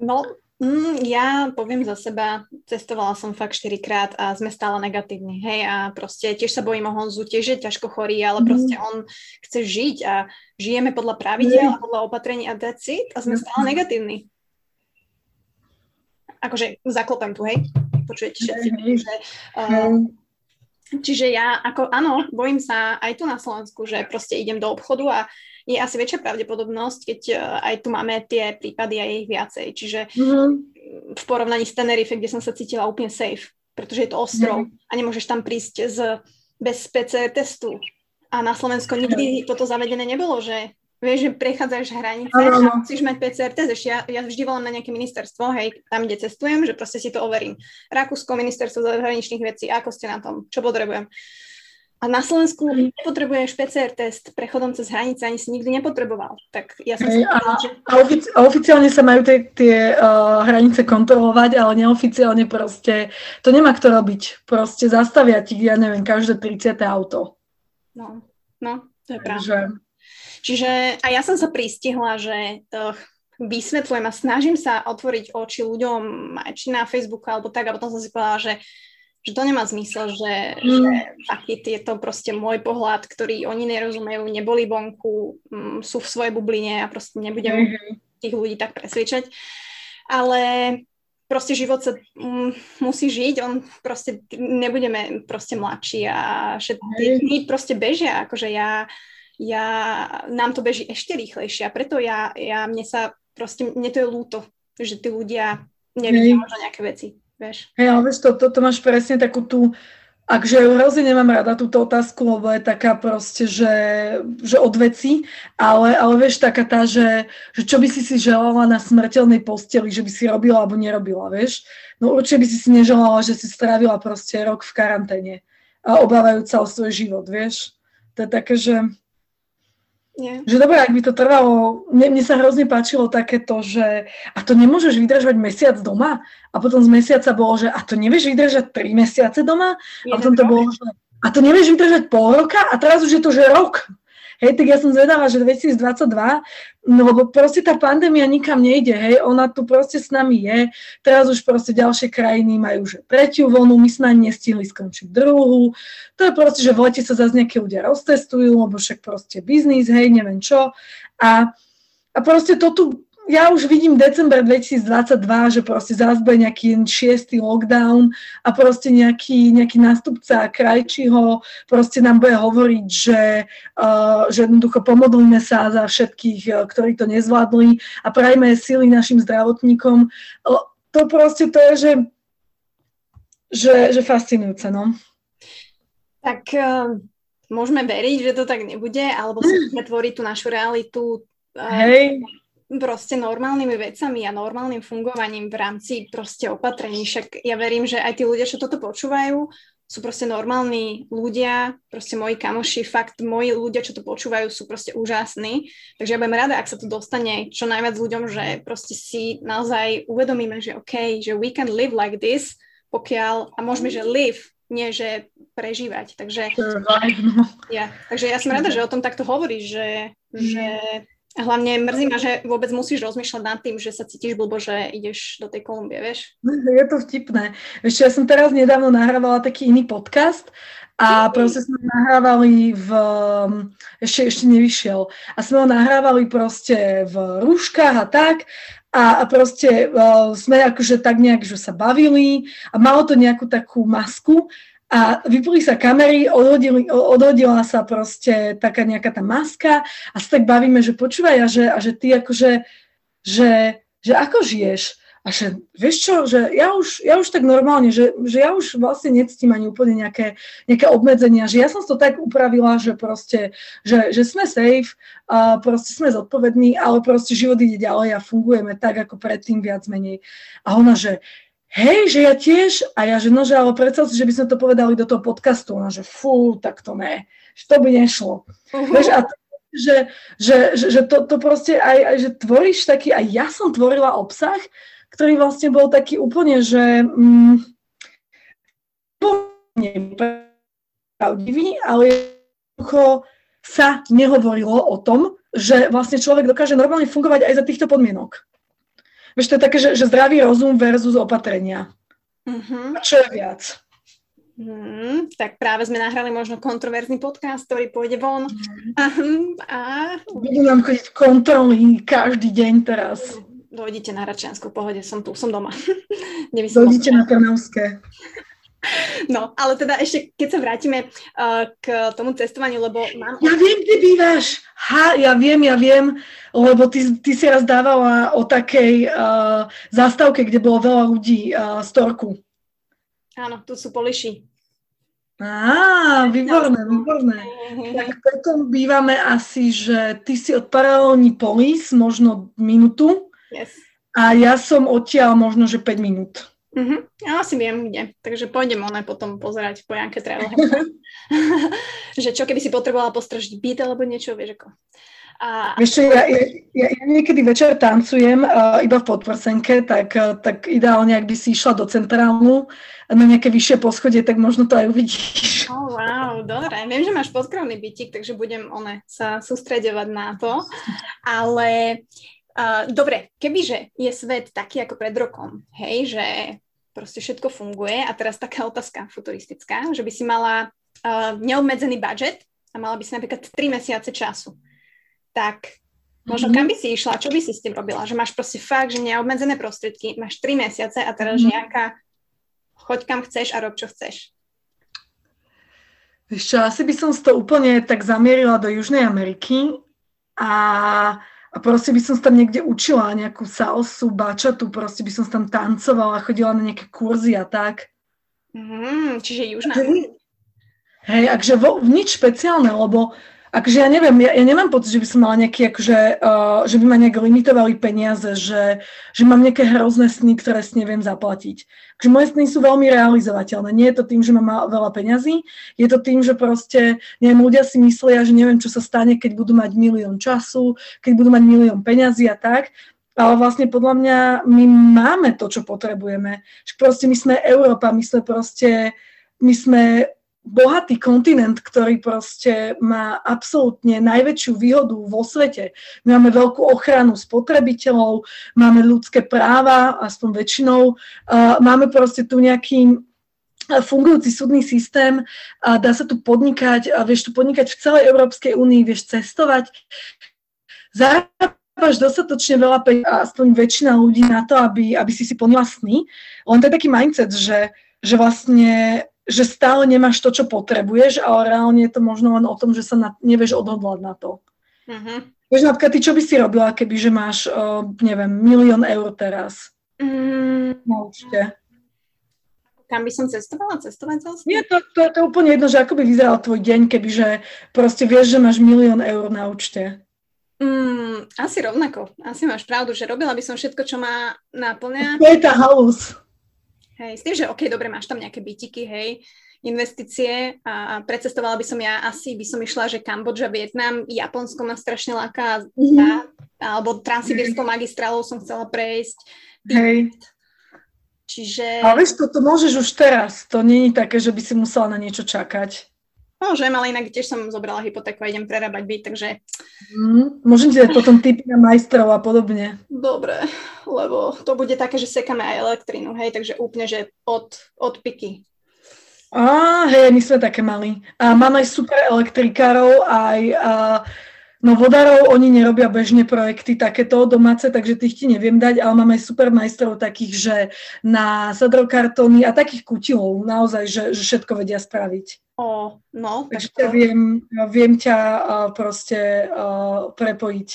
No, Mm, ja poviem za seba, cestovala som fakt 4 krát a sme stále negatívni, hej, a proste tiež sa bojím o Honzu, tiež je ťažko chorý, ale mm. proste on chce žiť a žijeme podľa pravidel a podľa opatrení a that's it a sme stále negatívni. Akože zaklopem tu, hej, počujete všetci, že, uh, čiže ja ako, áno, bojím sa aj tu na Slovensku, že proste idem do obchodu a je asi väčšia pravdepodobnosť, keď uh, aj tu máme tie prípady a je ich viacej. Čiže mm-hmm. v porovnaní s Tenerife, kde som sa cítila úplne safe, pretože je to ostrov mm-hmm. a nemôžeš tam prísť z, bez PCR testu. A na Slovensko nikdy toto zavedené nebolo, že vieš, že prechádzaš hranice a musíš mať PCR test. Ešte ja, ja vždy volám na nejaké ministerstvo, hej, tam, kde cestujem, že proste si to overím. Rakúsko, ministerstvo zahraničných vecí, ako ste na tom, čo potrebujem. A na Slovensku nepotrebuješ PCR test prechodom cez hranice, ani si nikdy nepotreboval. Tak ja som hey, si a, že... a, ofici- a oficiálne sa majú tie, tie uh, hranice kontrolovať, ale neoficiálne proste to nemá kto robiť. Proste zastavia ti, ja neviem, každé 30. auto. No, no, to je pravda. Takže... Čiže a ja som sa pristihla, že uh, vysvetľujem a snažím sa otvoriť oči ľuďom, či na Facebooku alebo tak, a potom som si povedala, že že to nemá zmysel, že, mm. že taký je to proste môj pohľad, ktorý oni nerozumejú, neboli vonku, m, mm, sú v svojej bubline a proste nebudem mm-hmm. tých ľudí tak presvedčať. Ale proste život sa m, mm, musí žiť, on proste, nebudeme proste mladší a všetky dny proste bežia, akože ja, ja, nám to beží ešte rýchlejšie a preto ja, ja mne sa proste, mne to je ľúto, že tí ľudia nevidia možno nejaké veci vieš. Hej, ale vieš, to, to, to máš presne takú tú, akže hrozne nemám rada túto otázku, lebo je taká proste, že, že od veci, ale, ale vieš, taká tá, že, že čo by si si želala na smrteľnej posteli, že by si robila alebo nerobila, vieš. No určite by si si neželala, že si strávila proste rok v karanténe a obávajúca o svoj život, vieš. To je také, že nie. Že dobre, ak by to trvalo, mne, mne sa hrozne páčilo takéto, že a to nemôžeš vydržať mesiac doma a potom z mesiaca bolo, že a to nevieš vydržať 3 mesiace doma a potom to bolo, že a to nevieš vydržať pol roka a teraz už je to, že rok. Hej, tak ja som zvedala, že 2022, no lebo proste tá pandémia nikam nejde, hej, ona tu proste s nami je, teraz už proste ďalšie krajiny majú že tretiu vlnu, my sme nestihli skončiť druhú, to je proste, že v lete sa zase nejaké ľudia roztestujú, lebo však proste biznis, hej, neviem čo, a, a proste to tu ja už vidím december 2022, že proste zás bude nejaký šiestý lockdown a proste nejaký, nejaký nástupca krajčího proste nám bude hovoriť, že, uh, že jednoducho pomodlíme sa za všetkých, uh, ktorí to nezvládli a prajme sily našim zdravotníkom. To proste to je, že, že, že fascinujúce, no. Tak uh, môžeme veriť, že to tak nebude, alebo si tvoriť tú našu realitu uh, Hej proste normálnymi vecami a normálnym fungovaním v rámci proste opatrení. Však ja verím, že aj tí ľudia, čo toto počúvajú, sú proste normálni ľudia, proste moji kamoši, fakt moji ľudia, čo to počúvajú, sú proste úžasní. Takže ja budem rada, ak sa to dostane čo najviac ľuďom, že proste si naozaj uvedomíme, že OK, že we can live like this, pokiaľ, a môžeme, že live, nie že prežívať. Takže, ja, takže ja som rada, že o tom takto hovoríš, že, že a hlavne mrzí ma, že vôbec musíš rozmýšľať nad tým, že sa cítiš blbo, že ideš do tej Kolumbie, vieš? [laughs] Je to vtipné. Vieš ja som teraz nedávno nahrávala taký iný podcast a proste sme nahrávali v... Ešte, ešte nevyšiel. A sme ho nahrávali proste v rúškach a tak a, a proste uh, sme akože tak nejak, že sa bavili a malo to nejakú takú masku a vypuli sa kamery, odhodili, odhodila sa proste taká nejaká tá maska a sa tak bavíme, že počúvaj a že, a že ty akože, že, že ako žiješ? A že, vieš čo, že ja už, ja už tak normálne, že, že ja už vlastne necítim ani úplne nejaké, nejaké obmedzenia, že ja som to tak upravila, že proste, že, že sme safe, a proste sme zodpovední, ale proste život ide ďalej a fungujeme tak, ako predtým viac menej. A ona, že hej, že ja tiež, a ja, že no, že ale predstav si, že by sme to povedali do toho podcastu, no, že fú, tak to ne, že to by nešlo. Uh-huh. Vieš, a to, že, že, že, že to, to proste aj, aj, že tvoríš taký, aj ja som tvorila obsah, ktorý vlastne bol taký úplne, že mm, pravdivý, ale sa nehovorilo o tom, že vlastne človek dokáže normálne fungovať aj za týchto podmienok. Vieš, to je také, že, že zdravý rozum versus opatrenia. Uh-huh. A čo je viac? Hmm, tak práve sme nahrali možno kontroverzný podcast, ktorý pôjde von. Uh-huh. A... Budú nám chodiť kontroly každý deň teraz. Dojdite na Račiansku, pohode, som tu, som doma. [laughs] Dojdite na Trnavské. No, ale teda ešte, keď sa vrátime uh, k tomu cestovaniu, lebo mám... Ja viem, kde bývaš. Ha, ja viem, ja viem, lebo ty, ty si raz dávala o takej uh, zástavke, kde bolo veľa ľudí uh, z Torku. Áno, tu sú poliši. Á, výborné, výborné. Mhm. Tak potom bývame asi, že ty si od paralelní polis možno minútu yes. a ja som odtiaľ možno, že 5 minút. Uh-huh. Ja asi viem, kde. Takže pôjdem ona potom pozerať po Janke Travel. [laughs] [laughs] že čo, keby si potrebovala postražiť byt alebo niečo, vieš ako. A... Vieš čo, ja, ja, ja, ja niekedy večer tancujem uh, iba v podprsenke, tak, uh, tak ideálne, ak by si išla do centrálnu na nejaké vyššie poschodie, tak možno to aj uvidíš. [laughs] Oh, wow, dobre. Viem, že máš podkrovný bytik, takže budem one sa sústredovať na to. Ale Uh, dobre, kebyže je svet taký ako pred rokom, hej, že proste všetko funguje a teraz taká otázka futuristická, že by si mala uh, neobmedzený budget a mala by si napríklad 3 mesiace času. Tak možno mm-hmm. kam by si išla, čo by si s tým robila? Že máš proste fakt, že neobmedzené prostriedky, máš 3 mesiace a teraz, mm-hmm. že Janka, choď kam chceš a rob, čo chceš. Vieš čo, asi by som to úplne tak zamierila do Južnej Ameriky a a proste by som sa tam niekde učila nejakú salsu, bačatu, proste by som tam tancovala, chodila na nejaké kurzy a tak. Mm, čiže južná. Hej, akže vo, nič špeciálne, lebo Akože ja neviem, ja, ja nemám pocit, že by som mala nejaký, akože, uh, že by ma nejak limitovali peniaze, že, že mám nejaké hrozné sny, ktoré si neviem zaplatiť. Takže moje sny sú veľmi realizovateľné. Nie je to tým, že mám veľa peňazí, je to tým, že proste, neviem, ľudia si myslia, že neviem, čo sa stane, keď budú mať milión času, keď budú mať milión peňazí a tak. Ale vlastne podľa mňa my máme to, čo potrebujeme. Že proste my sme Európa, my sme proste, my sme bohatý kontinent, ktorý proste má absolútne najväčšiu výhodu vo svete. My máme veľkú ochranu spotrebiteľov, máme ľudské práva, aspoň väčšinou, máme proste tu nejaký fungujúci súdny systém, dá sa tu podnikať, vieš tu podnikať v celej Európskej únii, vieš cestovať. Zarábaš dostatočne veľa peniazí, aspoň väčšina ľudí na to, aby, aby si si plnila. Len to je taký mindset, že, že vlastne že stále nemáš to, čo potrebuješ, ale reálne je to možno len o tom, že sa na, nevieš odhodlať na to. Uh-huh. Vieš, napríklad, ty čo by si robila, keby že máš, uh, neviem, milión eur teraz? Mm. Na určite. Kam by som cestovala? Cestovateľstvo? Nie, to, to, to je úplne jedno, že ako by vyzeral tvoj deň, kebyže proste vieš, že máš milión eur na účte. Mm, asi rovnako. Asi máš pravdu, že robila by som všetko, čo má naplňa. To je tá halus. Hej, s tým, že OK, dobre, máš tam nejaké bytiky, hej, investície a precestovala by som ja, asi by som išla, že Kambodža, Vietnam, Japonsko ma strašne láka, mm-hmm. alebo Transsibirskou magistrálou som chcela prejsť. Hej. Čiže... Ale vieš, toto môžeš už teraz, to nie je také, že by si musela na niečo čakať. Môžem, ale inak tiež som zobrala hypotéku a idem prerábať byt, takže... Mm, môžem ti dať potom typy na majstrov a podobne. Dobre, lebo to bude také, že sekáme aj elektrínu, hej, takže úplne, že od, od piky. Á, hej, my sme také mali. A mám aj super elektrikárov, aj... A, No vodárov, oni nerobia bežne projekty takéto domáce, takže tých ti neviem dať, ale máme aj super majstrov takých, že na sadrokartóny a takých kutilov naozaj, že, že všetko vedia spraviť. O, no. Takže to... viem, viem ťa uh, proste uh, prepojiť.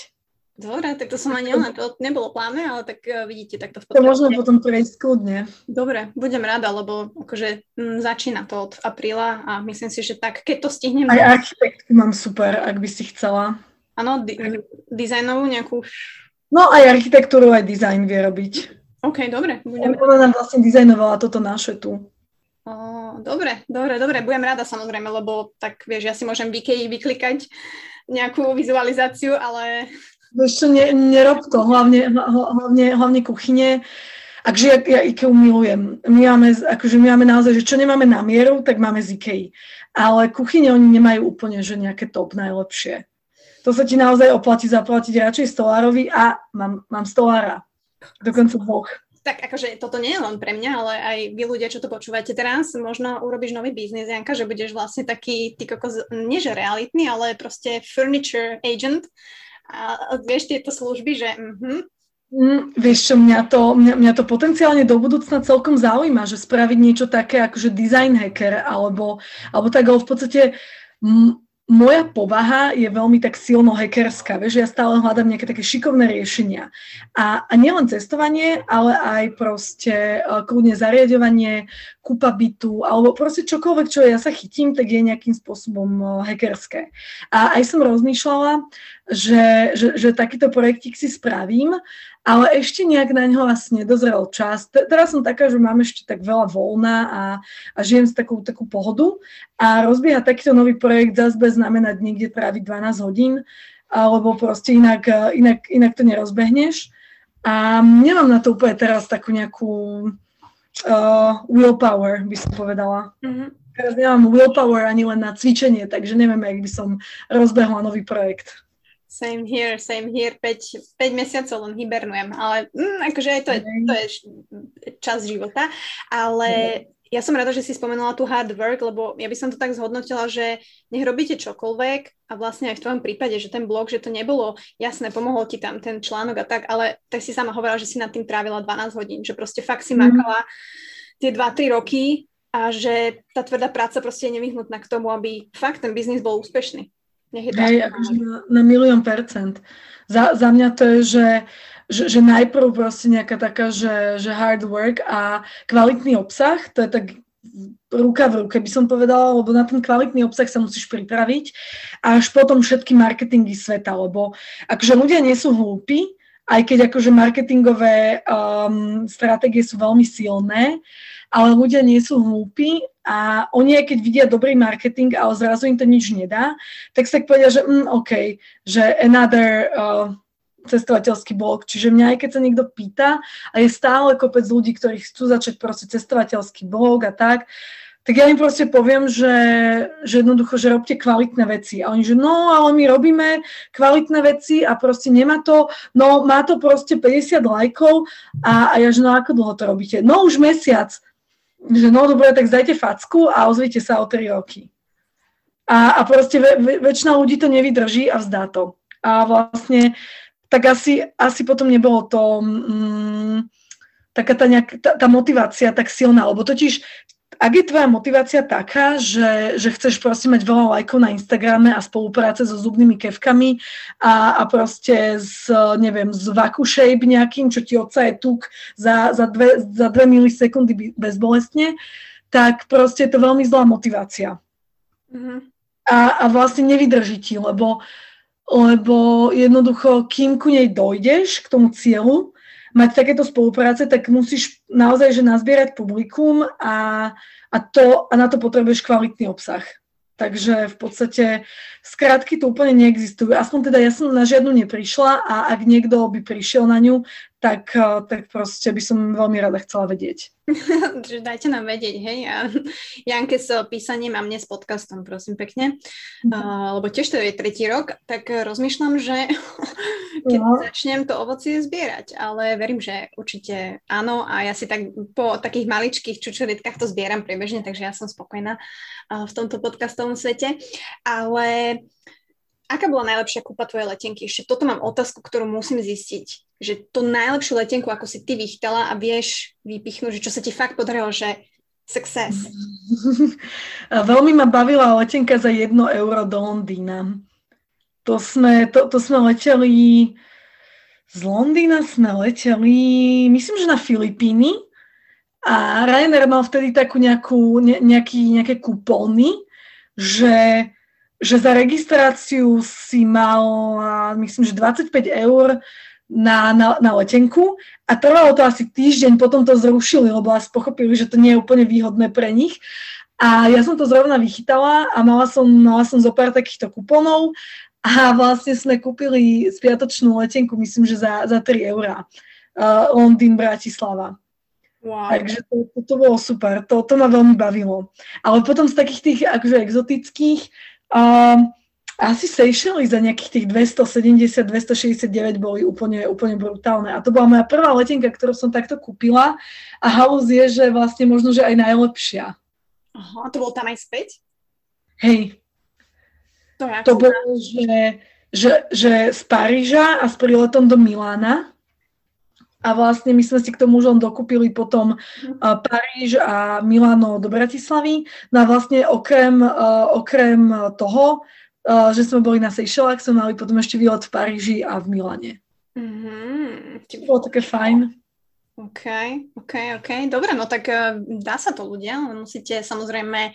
Dobre, tak to som ani len, to nebolo plánne, ale tak uh, vidíte, tak to v To môžeme potom prejsť kľudne. Dobre, budem rada, lebo akože m, začína to od apríla a myslím si, že tak, keď to stihnem... Aj architektku mám super, ak by si chcela. Áno, di- dizajnovú nejakú... No aj architektúru, aj dizajn vie robiť. OK, dobre. Budem... Ona nám vlastne dizajnovala toto naše tu. Dobre, dobre, dobre, budem rada samozrejme, lebo tak vieš, ja si môžem v IKEA vyklikať nejakú vizualizáciu, ale... Čo, ne, nerob to, hlavne, hlavne, hlavne kuchyne. Akže ja, ja IKEA milujem. My máme, akože my máme naozaj, že čo nemáme na mieru, tak máme z IKEA. Ale kuchyne oni nemajú úplne, že nejaké top najlepšie. To sa ti naozaj oplatí zaplatiť radšej stolárovi a mám, mám stolára. Dokonca dvoch tak akože toto nie je len pre mňa, ale aj vy ľudia, čo to počúvate teraz, možno urobíš nový biznis, Janka, že budeš vlastne taký, ty kokos, nie že realitný, ale proste furniture agent a vieš tieto služby, že mhm. Mm, vieš čo, mňa to, mňa, mňa to potenciálne do budúcna celkom zaujíma, že spraviť niečo také akože design hacker alebo, alebo tak, ale v podstate moja povaha je veľmi tak silno hackerská, vieš, ja stále hľadám nejaké také šikovné riešenia. A, a nielen cestovanie, ale aj proste uh, kľudne zariadovanie, kúpa bytu, alebo proste čokoľvek, čo ja sa chytím, tak je nejakým spôsobom uh, hackerské. A aj som rozmýšľala, že, že, že takýto projektík si spravím ale ešte nejak na ňo vlastne nedozrel čas. Teraz som taká, že mám ešte tak veľa voľna a, a žijem s takú, takú pohodu a rozbiehať takýto nový projekt zase bez znamenať niekde tráviť 12 hodín, alebo proste inak, inak, inak to nerozbehneš. A nemám na to úplne teraz takú nejakú uh, willpower, by som povedala. Mm-hmm. Teraz nemám willpower ani len na cvičenie, takže neviem, jak by som rozbehla nový projekt. Same here, same here, 5, 5 mesiacov len hibernujem, ale mm, akože aj to je, to je čas života, ale ja som rada, že si spomenula tu hard work, lebo ja by som to tak zhodnotila, že nech robíte čokoľvek a vlastne aj v tvojom prípade, že ten blog, že to nebolo jasné, pomohol ti tam ten článok a tak, ale tak si sama hovorila, že si nad tým trávila 12 hodín, že proste fakt si mhm. makala tie 2-3 roky a že tá tvrdá práca proste je nevyhnutná k tomu, aby fakt ten biznis bol úspešný. Nech je Hej, akože na, na milión percent. Za, za mňa to je, že, že, že najprv proste nejaká taká, že, že hard work a kvalitný obsah, to je tak ruka v ruke by som povedala, lebo na ten kvalitný obsah sa musíš pripraviť a až potom všetky marketingy sveta, lebo akože ľudia nie sú hlúpi, aj keď akože marketingové um, stratégie sú veľmi silné, ale ľudia nie sú hlúpi a oni, aj keď vidia dobrý marketing, ale zrazu im to nič nedá, tak sa tak povedia, že mm, OK, že another uh, cestovateľský blog. Čiže mňa aj keď sa niekto pýta a je stále kopec ľudí, ktorí chcú začať proste cestovateľský blog a tak, tak ja im proste poviem, že, že jednoducho, že robte kvalitné veci. A oni, že no, ale my robíme kvalitné veci a proste nemá to, no má to proste 50 lajkov a, a ja, že no ako dlho to robíte? No už mesiac. Že no dobre, tak zdajte facku a ozvite sa o 3 roky. A, a proste väčšina ľudí to nevydrží a vzdá to. A vlastne tak asi, asi potom nebolo to... Mm, taká tá, nejak, tá, tá motivácia tak silná, lebo totiž ak je tvoja motivácia taká, že, že chceš proste mať veľa lajkov na Instagrame a spolupráce so zubnými kevkami a, a proste s, neviem, s vakušejb nejakým, čo ti odsaje tuk za, za, dve, za dve milisekundy bezbolestne, tak proste je to veľmi zlá motivácia. Mm-hmm. A, a vlastne nevydrží ti, lebo, lebo jednoducho, kým ku nej dojdeš, k tomu cieľu, mať takéto spolupráce, tak musíš naozaj že nazbierať publikum a, a, to, a na to potrebuješ kvalitný obsah. Takže v podstate skratky tu úplne neexistujú. Aspoň teda ja som na žiadnu neprišla a ak niekto by prišiel na ňu, tak, eh, tak proste by som veľmi rada chcela vedieť. [laughs] Dajte nám vedieť, hej. A [laughs] Janke s písaním a mne s podcastom, prosím pekne. Uh, lebo tiež to je tretí rok, tak rozmýšľam, že [laughs] keď no. začnem to ovocie zbierať, ale verím, že určite áno a ja si tak po takých maličkých čučoritkách to zbieram priebežne, takže ja som spokojná uh, v tomto podcastovom svete. Ale aká bola najlepšia kúpa tvojej letenky? Ešte toto mám otázku, ktorú musím zistiť že tú najlepšiu letenku, ako si ty vychytala a vieš vypichnúť, že čo sa ti fakt podarilo, že success. [laughs] Veľmi ma bavila letenka za 1 euro do Londýna. To sme, to, to sme leteli, z Londýna sme leteli, myslím, že na Filipíny a Ryanair mal vtedy takú nejakú, ne, nejaký, nejaké kupóny, že, že za registráciu si mal, myslím, že 25 eur na, na, na letenku a trvalo to asi týždeň, potom to zrušili, lebo asi pochopili, že to nie je úplne výhodné pre nich. A ja som to zrovna vychytala a mala som, mala som zo pár takýchto kuponov a vlastne sme kúpili spiatočnú letenku, myslím, že za, za 3 eurá. Uh, Londýn, Bratislava. Wow. Takže to, to, to bolo super, to, to ma veľmi bavilo. Ale potom z takých tých akože exotických, uh, asi Seychelles za nejakých tých 270-269 boli úplne, úplne brutálne. A to bola moja prvá letenka, ktorú som takto kúpila a halus je, že vlastne možno, že aj najlepšia. Aha, a to bolo tam aj späť? Hej. To, to bolo, že, že, že z Paríža a s príletom do Milána a vlastne my sme si k tomu už len dokúpili potom uh, Paríž a Milano do Bratislavy. No a vlastne okrem, okrem toho že sme boli na Seychellách, sme mali potom ešte výlet v Paríži a v Milane. Mm-hmm. To bolo také fajn. OK, OK, OK. Dobre, no tak uh, dá sa to ľudia, musíte samozrejme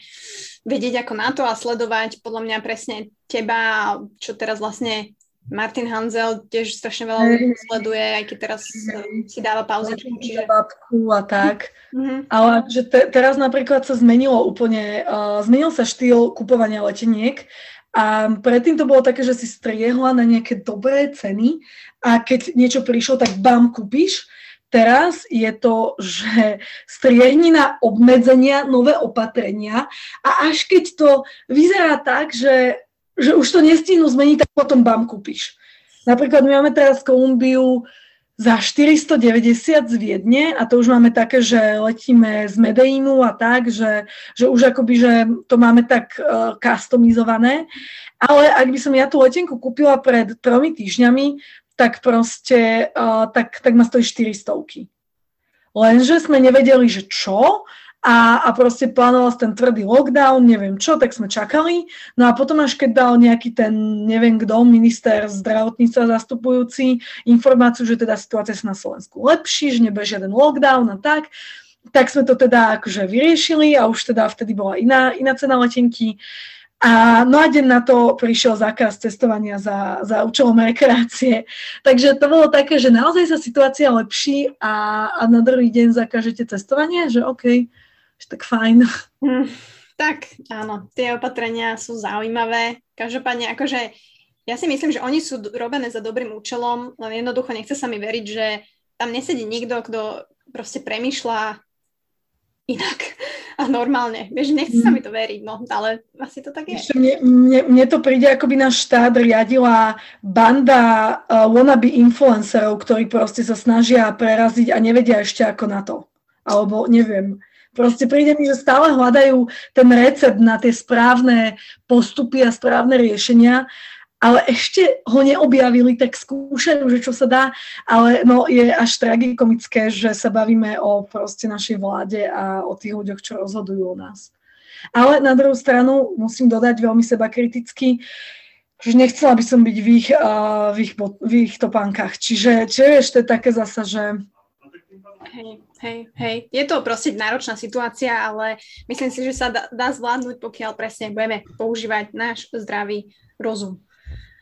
vedieť ako na to a sledovať podľa mňa presne teba, čo teraz vlastne Martin Hanzel tiež strašne veľa ľudí sleduje, aj keď teraz hey. si dáva pauzy. Čiže... Babku a tak. Mm-hmm. Ale že te, teraz napríklad sa zmenilo úplne, uh, zmenil sa štýl kupovania leteniek a predtým to bolo také, že si striehla na nejaké dobré ceny a keď niečo prišlo, tak bam, kúpiš. Teraz je to, že striehni na obmedzenia, nové opatrenia a až keď to vyzerá tak, že, že už to nestínu zmeniť, tak potom bam, kúpiš. Napríklad my máme teraz Kolumbiu za 490 z Viedne a to už máme také, že letíme z Medejnu a tak, že, že už akoby, že to máme tak uh, customizované. Ale ak by som ja tú letenku kúpila pred tromi týždňami, tak proste, uh, tak, tak ma stojí 400. Lenže sme nevedeli, že čo a, a proste plánoval ten tvrdý lockdown, neviem čo, tak sme čakali. No a potom až keď dal nejaký ten, neviem kto, minister zdravotníctva zastupujúci informáciu, že teda situácia sa na Slovensku lepší, že nebude žiaden lockdown a tak, tak sme to teda akože vyriešili a už teda vtedy bola iná, iná cena letenky. A no a deň na to prišiel zákaz cestovania za, za účelom rekreácie. [laughs] Takže to bolo také, že naozaj sa situácia lepší a, a na druhý deň zakážete cestovanie, že OK, tak fajn. Mm, tak, áno, tie opatrenia sú zaujímavé. Každopádne, akože ja si myslím, že oni sú robené za dobrým účelom, len jednoducho nechce sa mi veriť, že tam nesedí nikto, kto proste premýšľa inak. A [laughs] a normálne. Vieš, nechce sa mi to veriť, no, ale asi to tak je. Ešte mne, mne, mne to príde, ako by náš štát riadila banda uh, wannabe influencerov, ktorí proste sa snažia preraziť a nevedia ešte ako na to. Alebo neviem. Proste príde mi, že stále hľadajú ten recept na tie správne postupy a správne riešenia ale ešte ho neobjavili, tak skúšajú, že čo sa dá, ale no je až tragikomické, že sa bavíme o proste našej vláde a o tých ľuďoch, čo rozhodujú o nás. Ale na druhú stranu musím dodať veľmi seba kriticky, že nechcela by som byť v ich, uh, v ich, v ich topánkach. Čiže, čiže ešte také zasa, že... Hej, hej, hej. Je to proste náročná situácia, ale myslím si, že sa dá, dá zvládnuť, pokiaľ presne budeme používať náš zdravý rozum.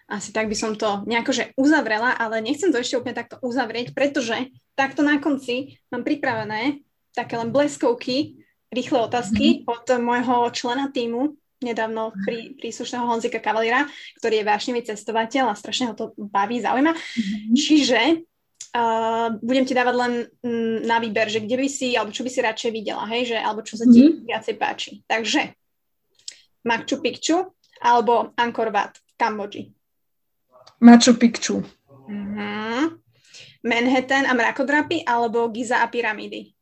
Asi tak by som to nejako že uzavrela, ale nechcem to ešte úplne takto uzavrieť, pretože takto na konci mám pripravené také len bleskovky, rýchle otázky mm-hmm. od môjho člena týmu, nedávno prí, príslušného Honzika Kavalíra, ktorý je vášnivý cestovateľ a strašne ho to baví, zaujíma. Mm-hmm. Čiže uh, budem ti dávať len mm, na výber, že kde by si, alebo čo by si radšej videla, hej, že, alebo čo sa ti mm-hmm. viacej páči. Takže Machu Picchu alebo Angkor Wat v Kambodži. Machu Picchu. Uh-huh. Manhattan a mrakodrapy alebo Giza a pyramídy?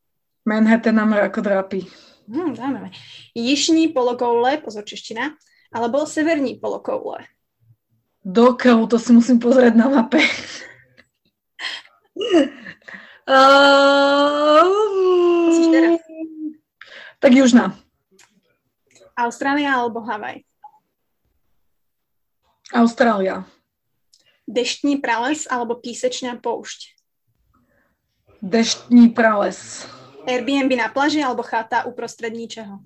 Manhattan a mrakodrapy. Hmm, zaujímavé. Jižní polokoule, pozor čeština, alebo severní polokoule? Do to si musím pozrieť na mape. [laughs] uh, tak južná. Austrália alebo Havaj? Austrália deštný prales alebo písečná poušť? Deštný prales. Airbnb na pláži alebo chata uprostred ničeho?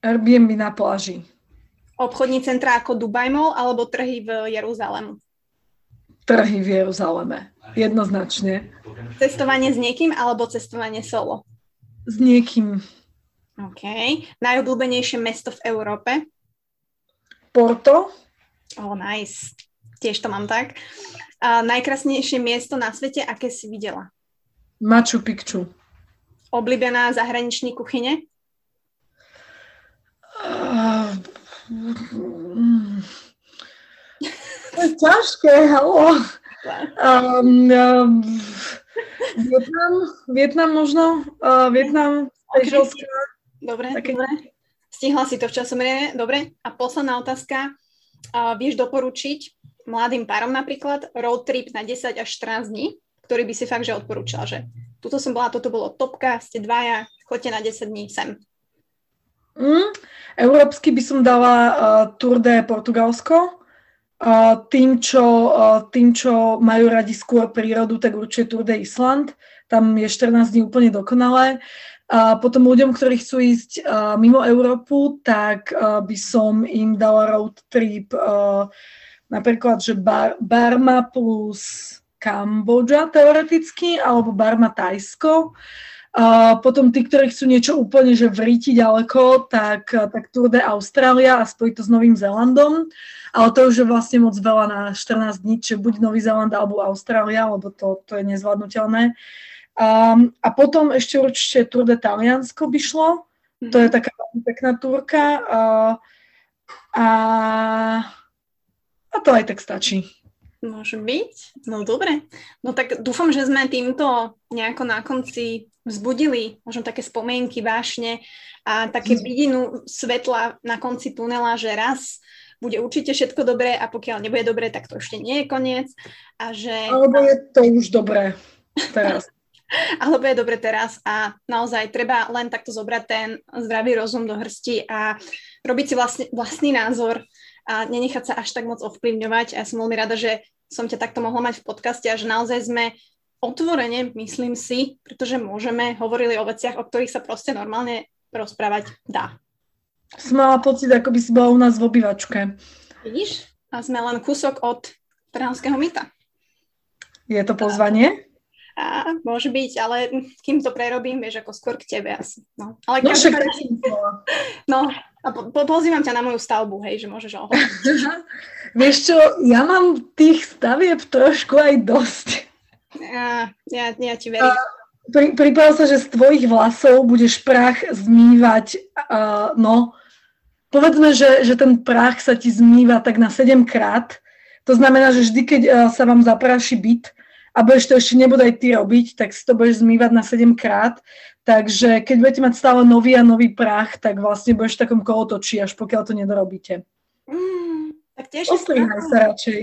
Airbnb na pláži. Obchodní centra ako Dubai Mall alebo trhy v Jeruzalemu? Trhy v Jeruzaleme. Jednoznačne. Cestovanie s niekým alebo cestovanie solo? S niekým. OK. Najobľúbenejšie mesto v Európe? Porto. Oh, nice tiež to mám tak. A najkrásnejšie miesto na svete, aké si videla? Machu Picchu. Oblíbená zahraniční kuchyne? Uh, to je ťažké, halo. Um, um, Vietnam, Vietnam možno, uh, Vietnam, okay. Dobre, Také... dobre. Stihla si to v časomrieme, dobre. A posledná otázka. Uh, vieš doporučiť mladým párom napríklad road trip na 10 až 14 dní, ktorý by si fakt, že odporúčal, že tuto som bola, toto bolo topka, ste dvaja, choďte na 10 dní sem. Mm, európsky by som dala uh, Tour de Portugalsko. Uh, tým, čo, uh, tým, čo majú radi skôr prírodu, tak určite Tour de Island. Tam je 14 dní úplne dokonalé. A potom ľuďom, ktorí chcú ísť uh, mimo Európu, tak uh, by som im dala road trip uh, napríklad, že bar, Barma plus Kambodža teoreticky, alebo Barma Tajsko. A potom tí, ktorí chcú niečo úplne, že vriti ďaleko, tak, tak Tour de Austrália a spojí to s Novým Zélandom. Ale to už je vlastne moc veľa na 14 dní, čiže buď Nový Zéland alebo Austrália, lebo to, to je nezvládnutelné. Um, a potom ešte určite Tour de Taliansko by šlo. To je mhm. taká pekná túrka. Uh, a a to aj tak stačí. Môže byť. No dobre. No tak dúfam, že sme týmto nejako na konci vzbudili možno také spomienky, vášne a také vidinu svetla na konci tunela, že raz bude určite všetko dobré a pokiaľ nebude dobré, tak to ešte nie je koniec. A že... Alebo je to už dobré teraz. [laughs] Alebo je dobre teraz a naozaj treba len takto zobrať ten zdravý rozum do hrsti a robiť si vlastne, vlastný názor a nenechať sa až tak moc ovplyvňovať. A ja som veľmi rada, že som ťa takto mohla mať v podcaste a že naozaj sme otvorene, myslím si, pretože môžeme, hovorili o veciach, o ktorých sa proste normálne rozprávať dá. Som mala pocit, ako by si bola u nás v obývačke. Vidíš? A sme len kúsok od Trnavského myta. Je to pozvanie? A, môže byť, ale kým to prerobím, vieš, ako skôr k tebe asi. No, ale no, však [laughs] No, a po, po, pozývam ťa na moju stavbu, hej, že môžeš ohovoriť. [laughs] Vieš čo, ja mám tých stavieb trošku aj dosť. Ja, ja, ja ti verím. A, pri, pripravil sa, že z tvojich vlasov budeš prach zmývať, uh, no, povedzme, že, že ten prach sa ti zmýva tak na 7 krát. To znamená, že vždy, keď uh, sa vám zapráši byt a budeš to ešte nebodaj ty robiť, tak si to budeš zmývať na 7 krát. Takže keď budete mať stále nový a nový prach, tak vlastne budeš v takom kolotočí, až pokiaľ to nedorobíte. Mm, tak teším sa. sa radšej.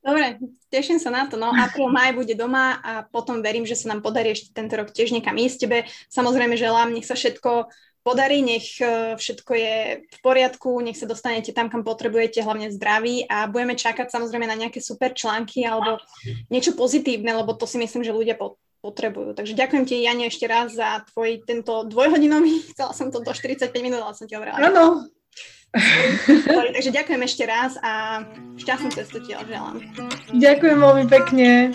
Dobre, teším sa na to. No, apríl, maj bude doma a potom verím, že sa nám podarí ešte tento rok tiež niekam ísť tebe. Samozrejme želám, nech sa všetko podarí, nech e, všetko je v poriadku, nech sa dostanete tam, kam potrebujete, hlavne zdraví a budeme čakať samozrejme na nejaké super články alebo niečo pozitívne, lebo to si myslím, že ľudia potrebujú. Takže ďakujem ti, Jane, ešte raz za tvoj tento dvojhodinový, [laughs] chcela som to do 45 minút, ale som ti hovorila. Áno, Takže ďakujem ešte raz a šťastnú cestu ti želám. Ďakujem veľmi pekne.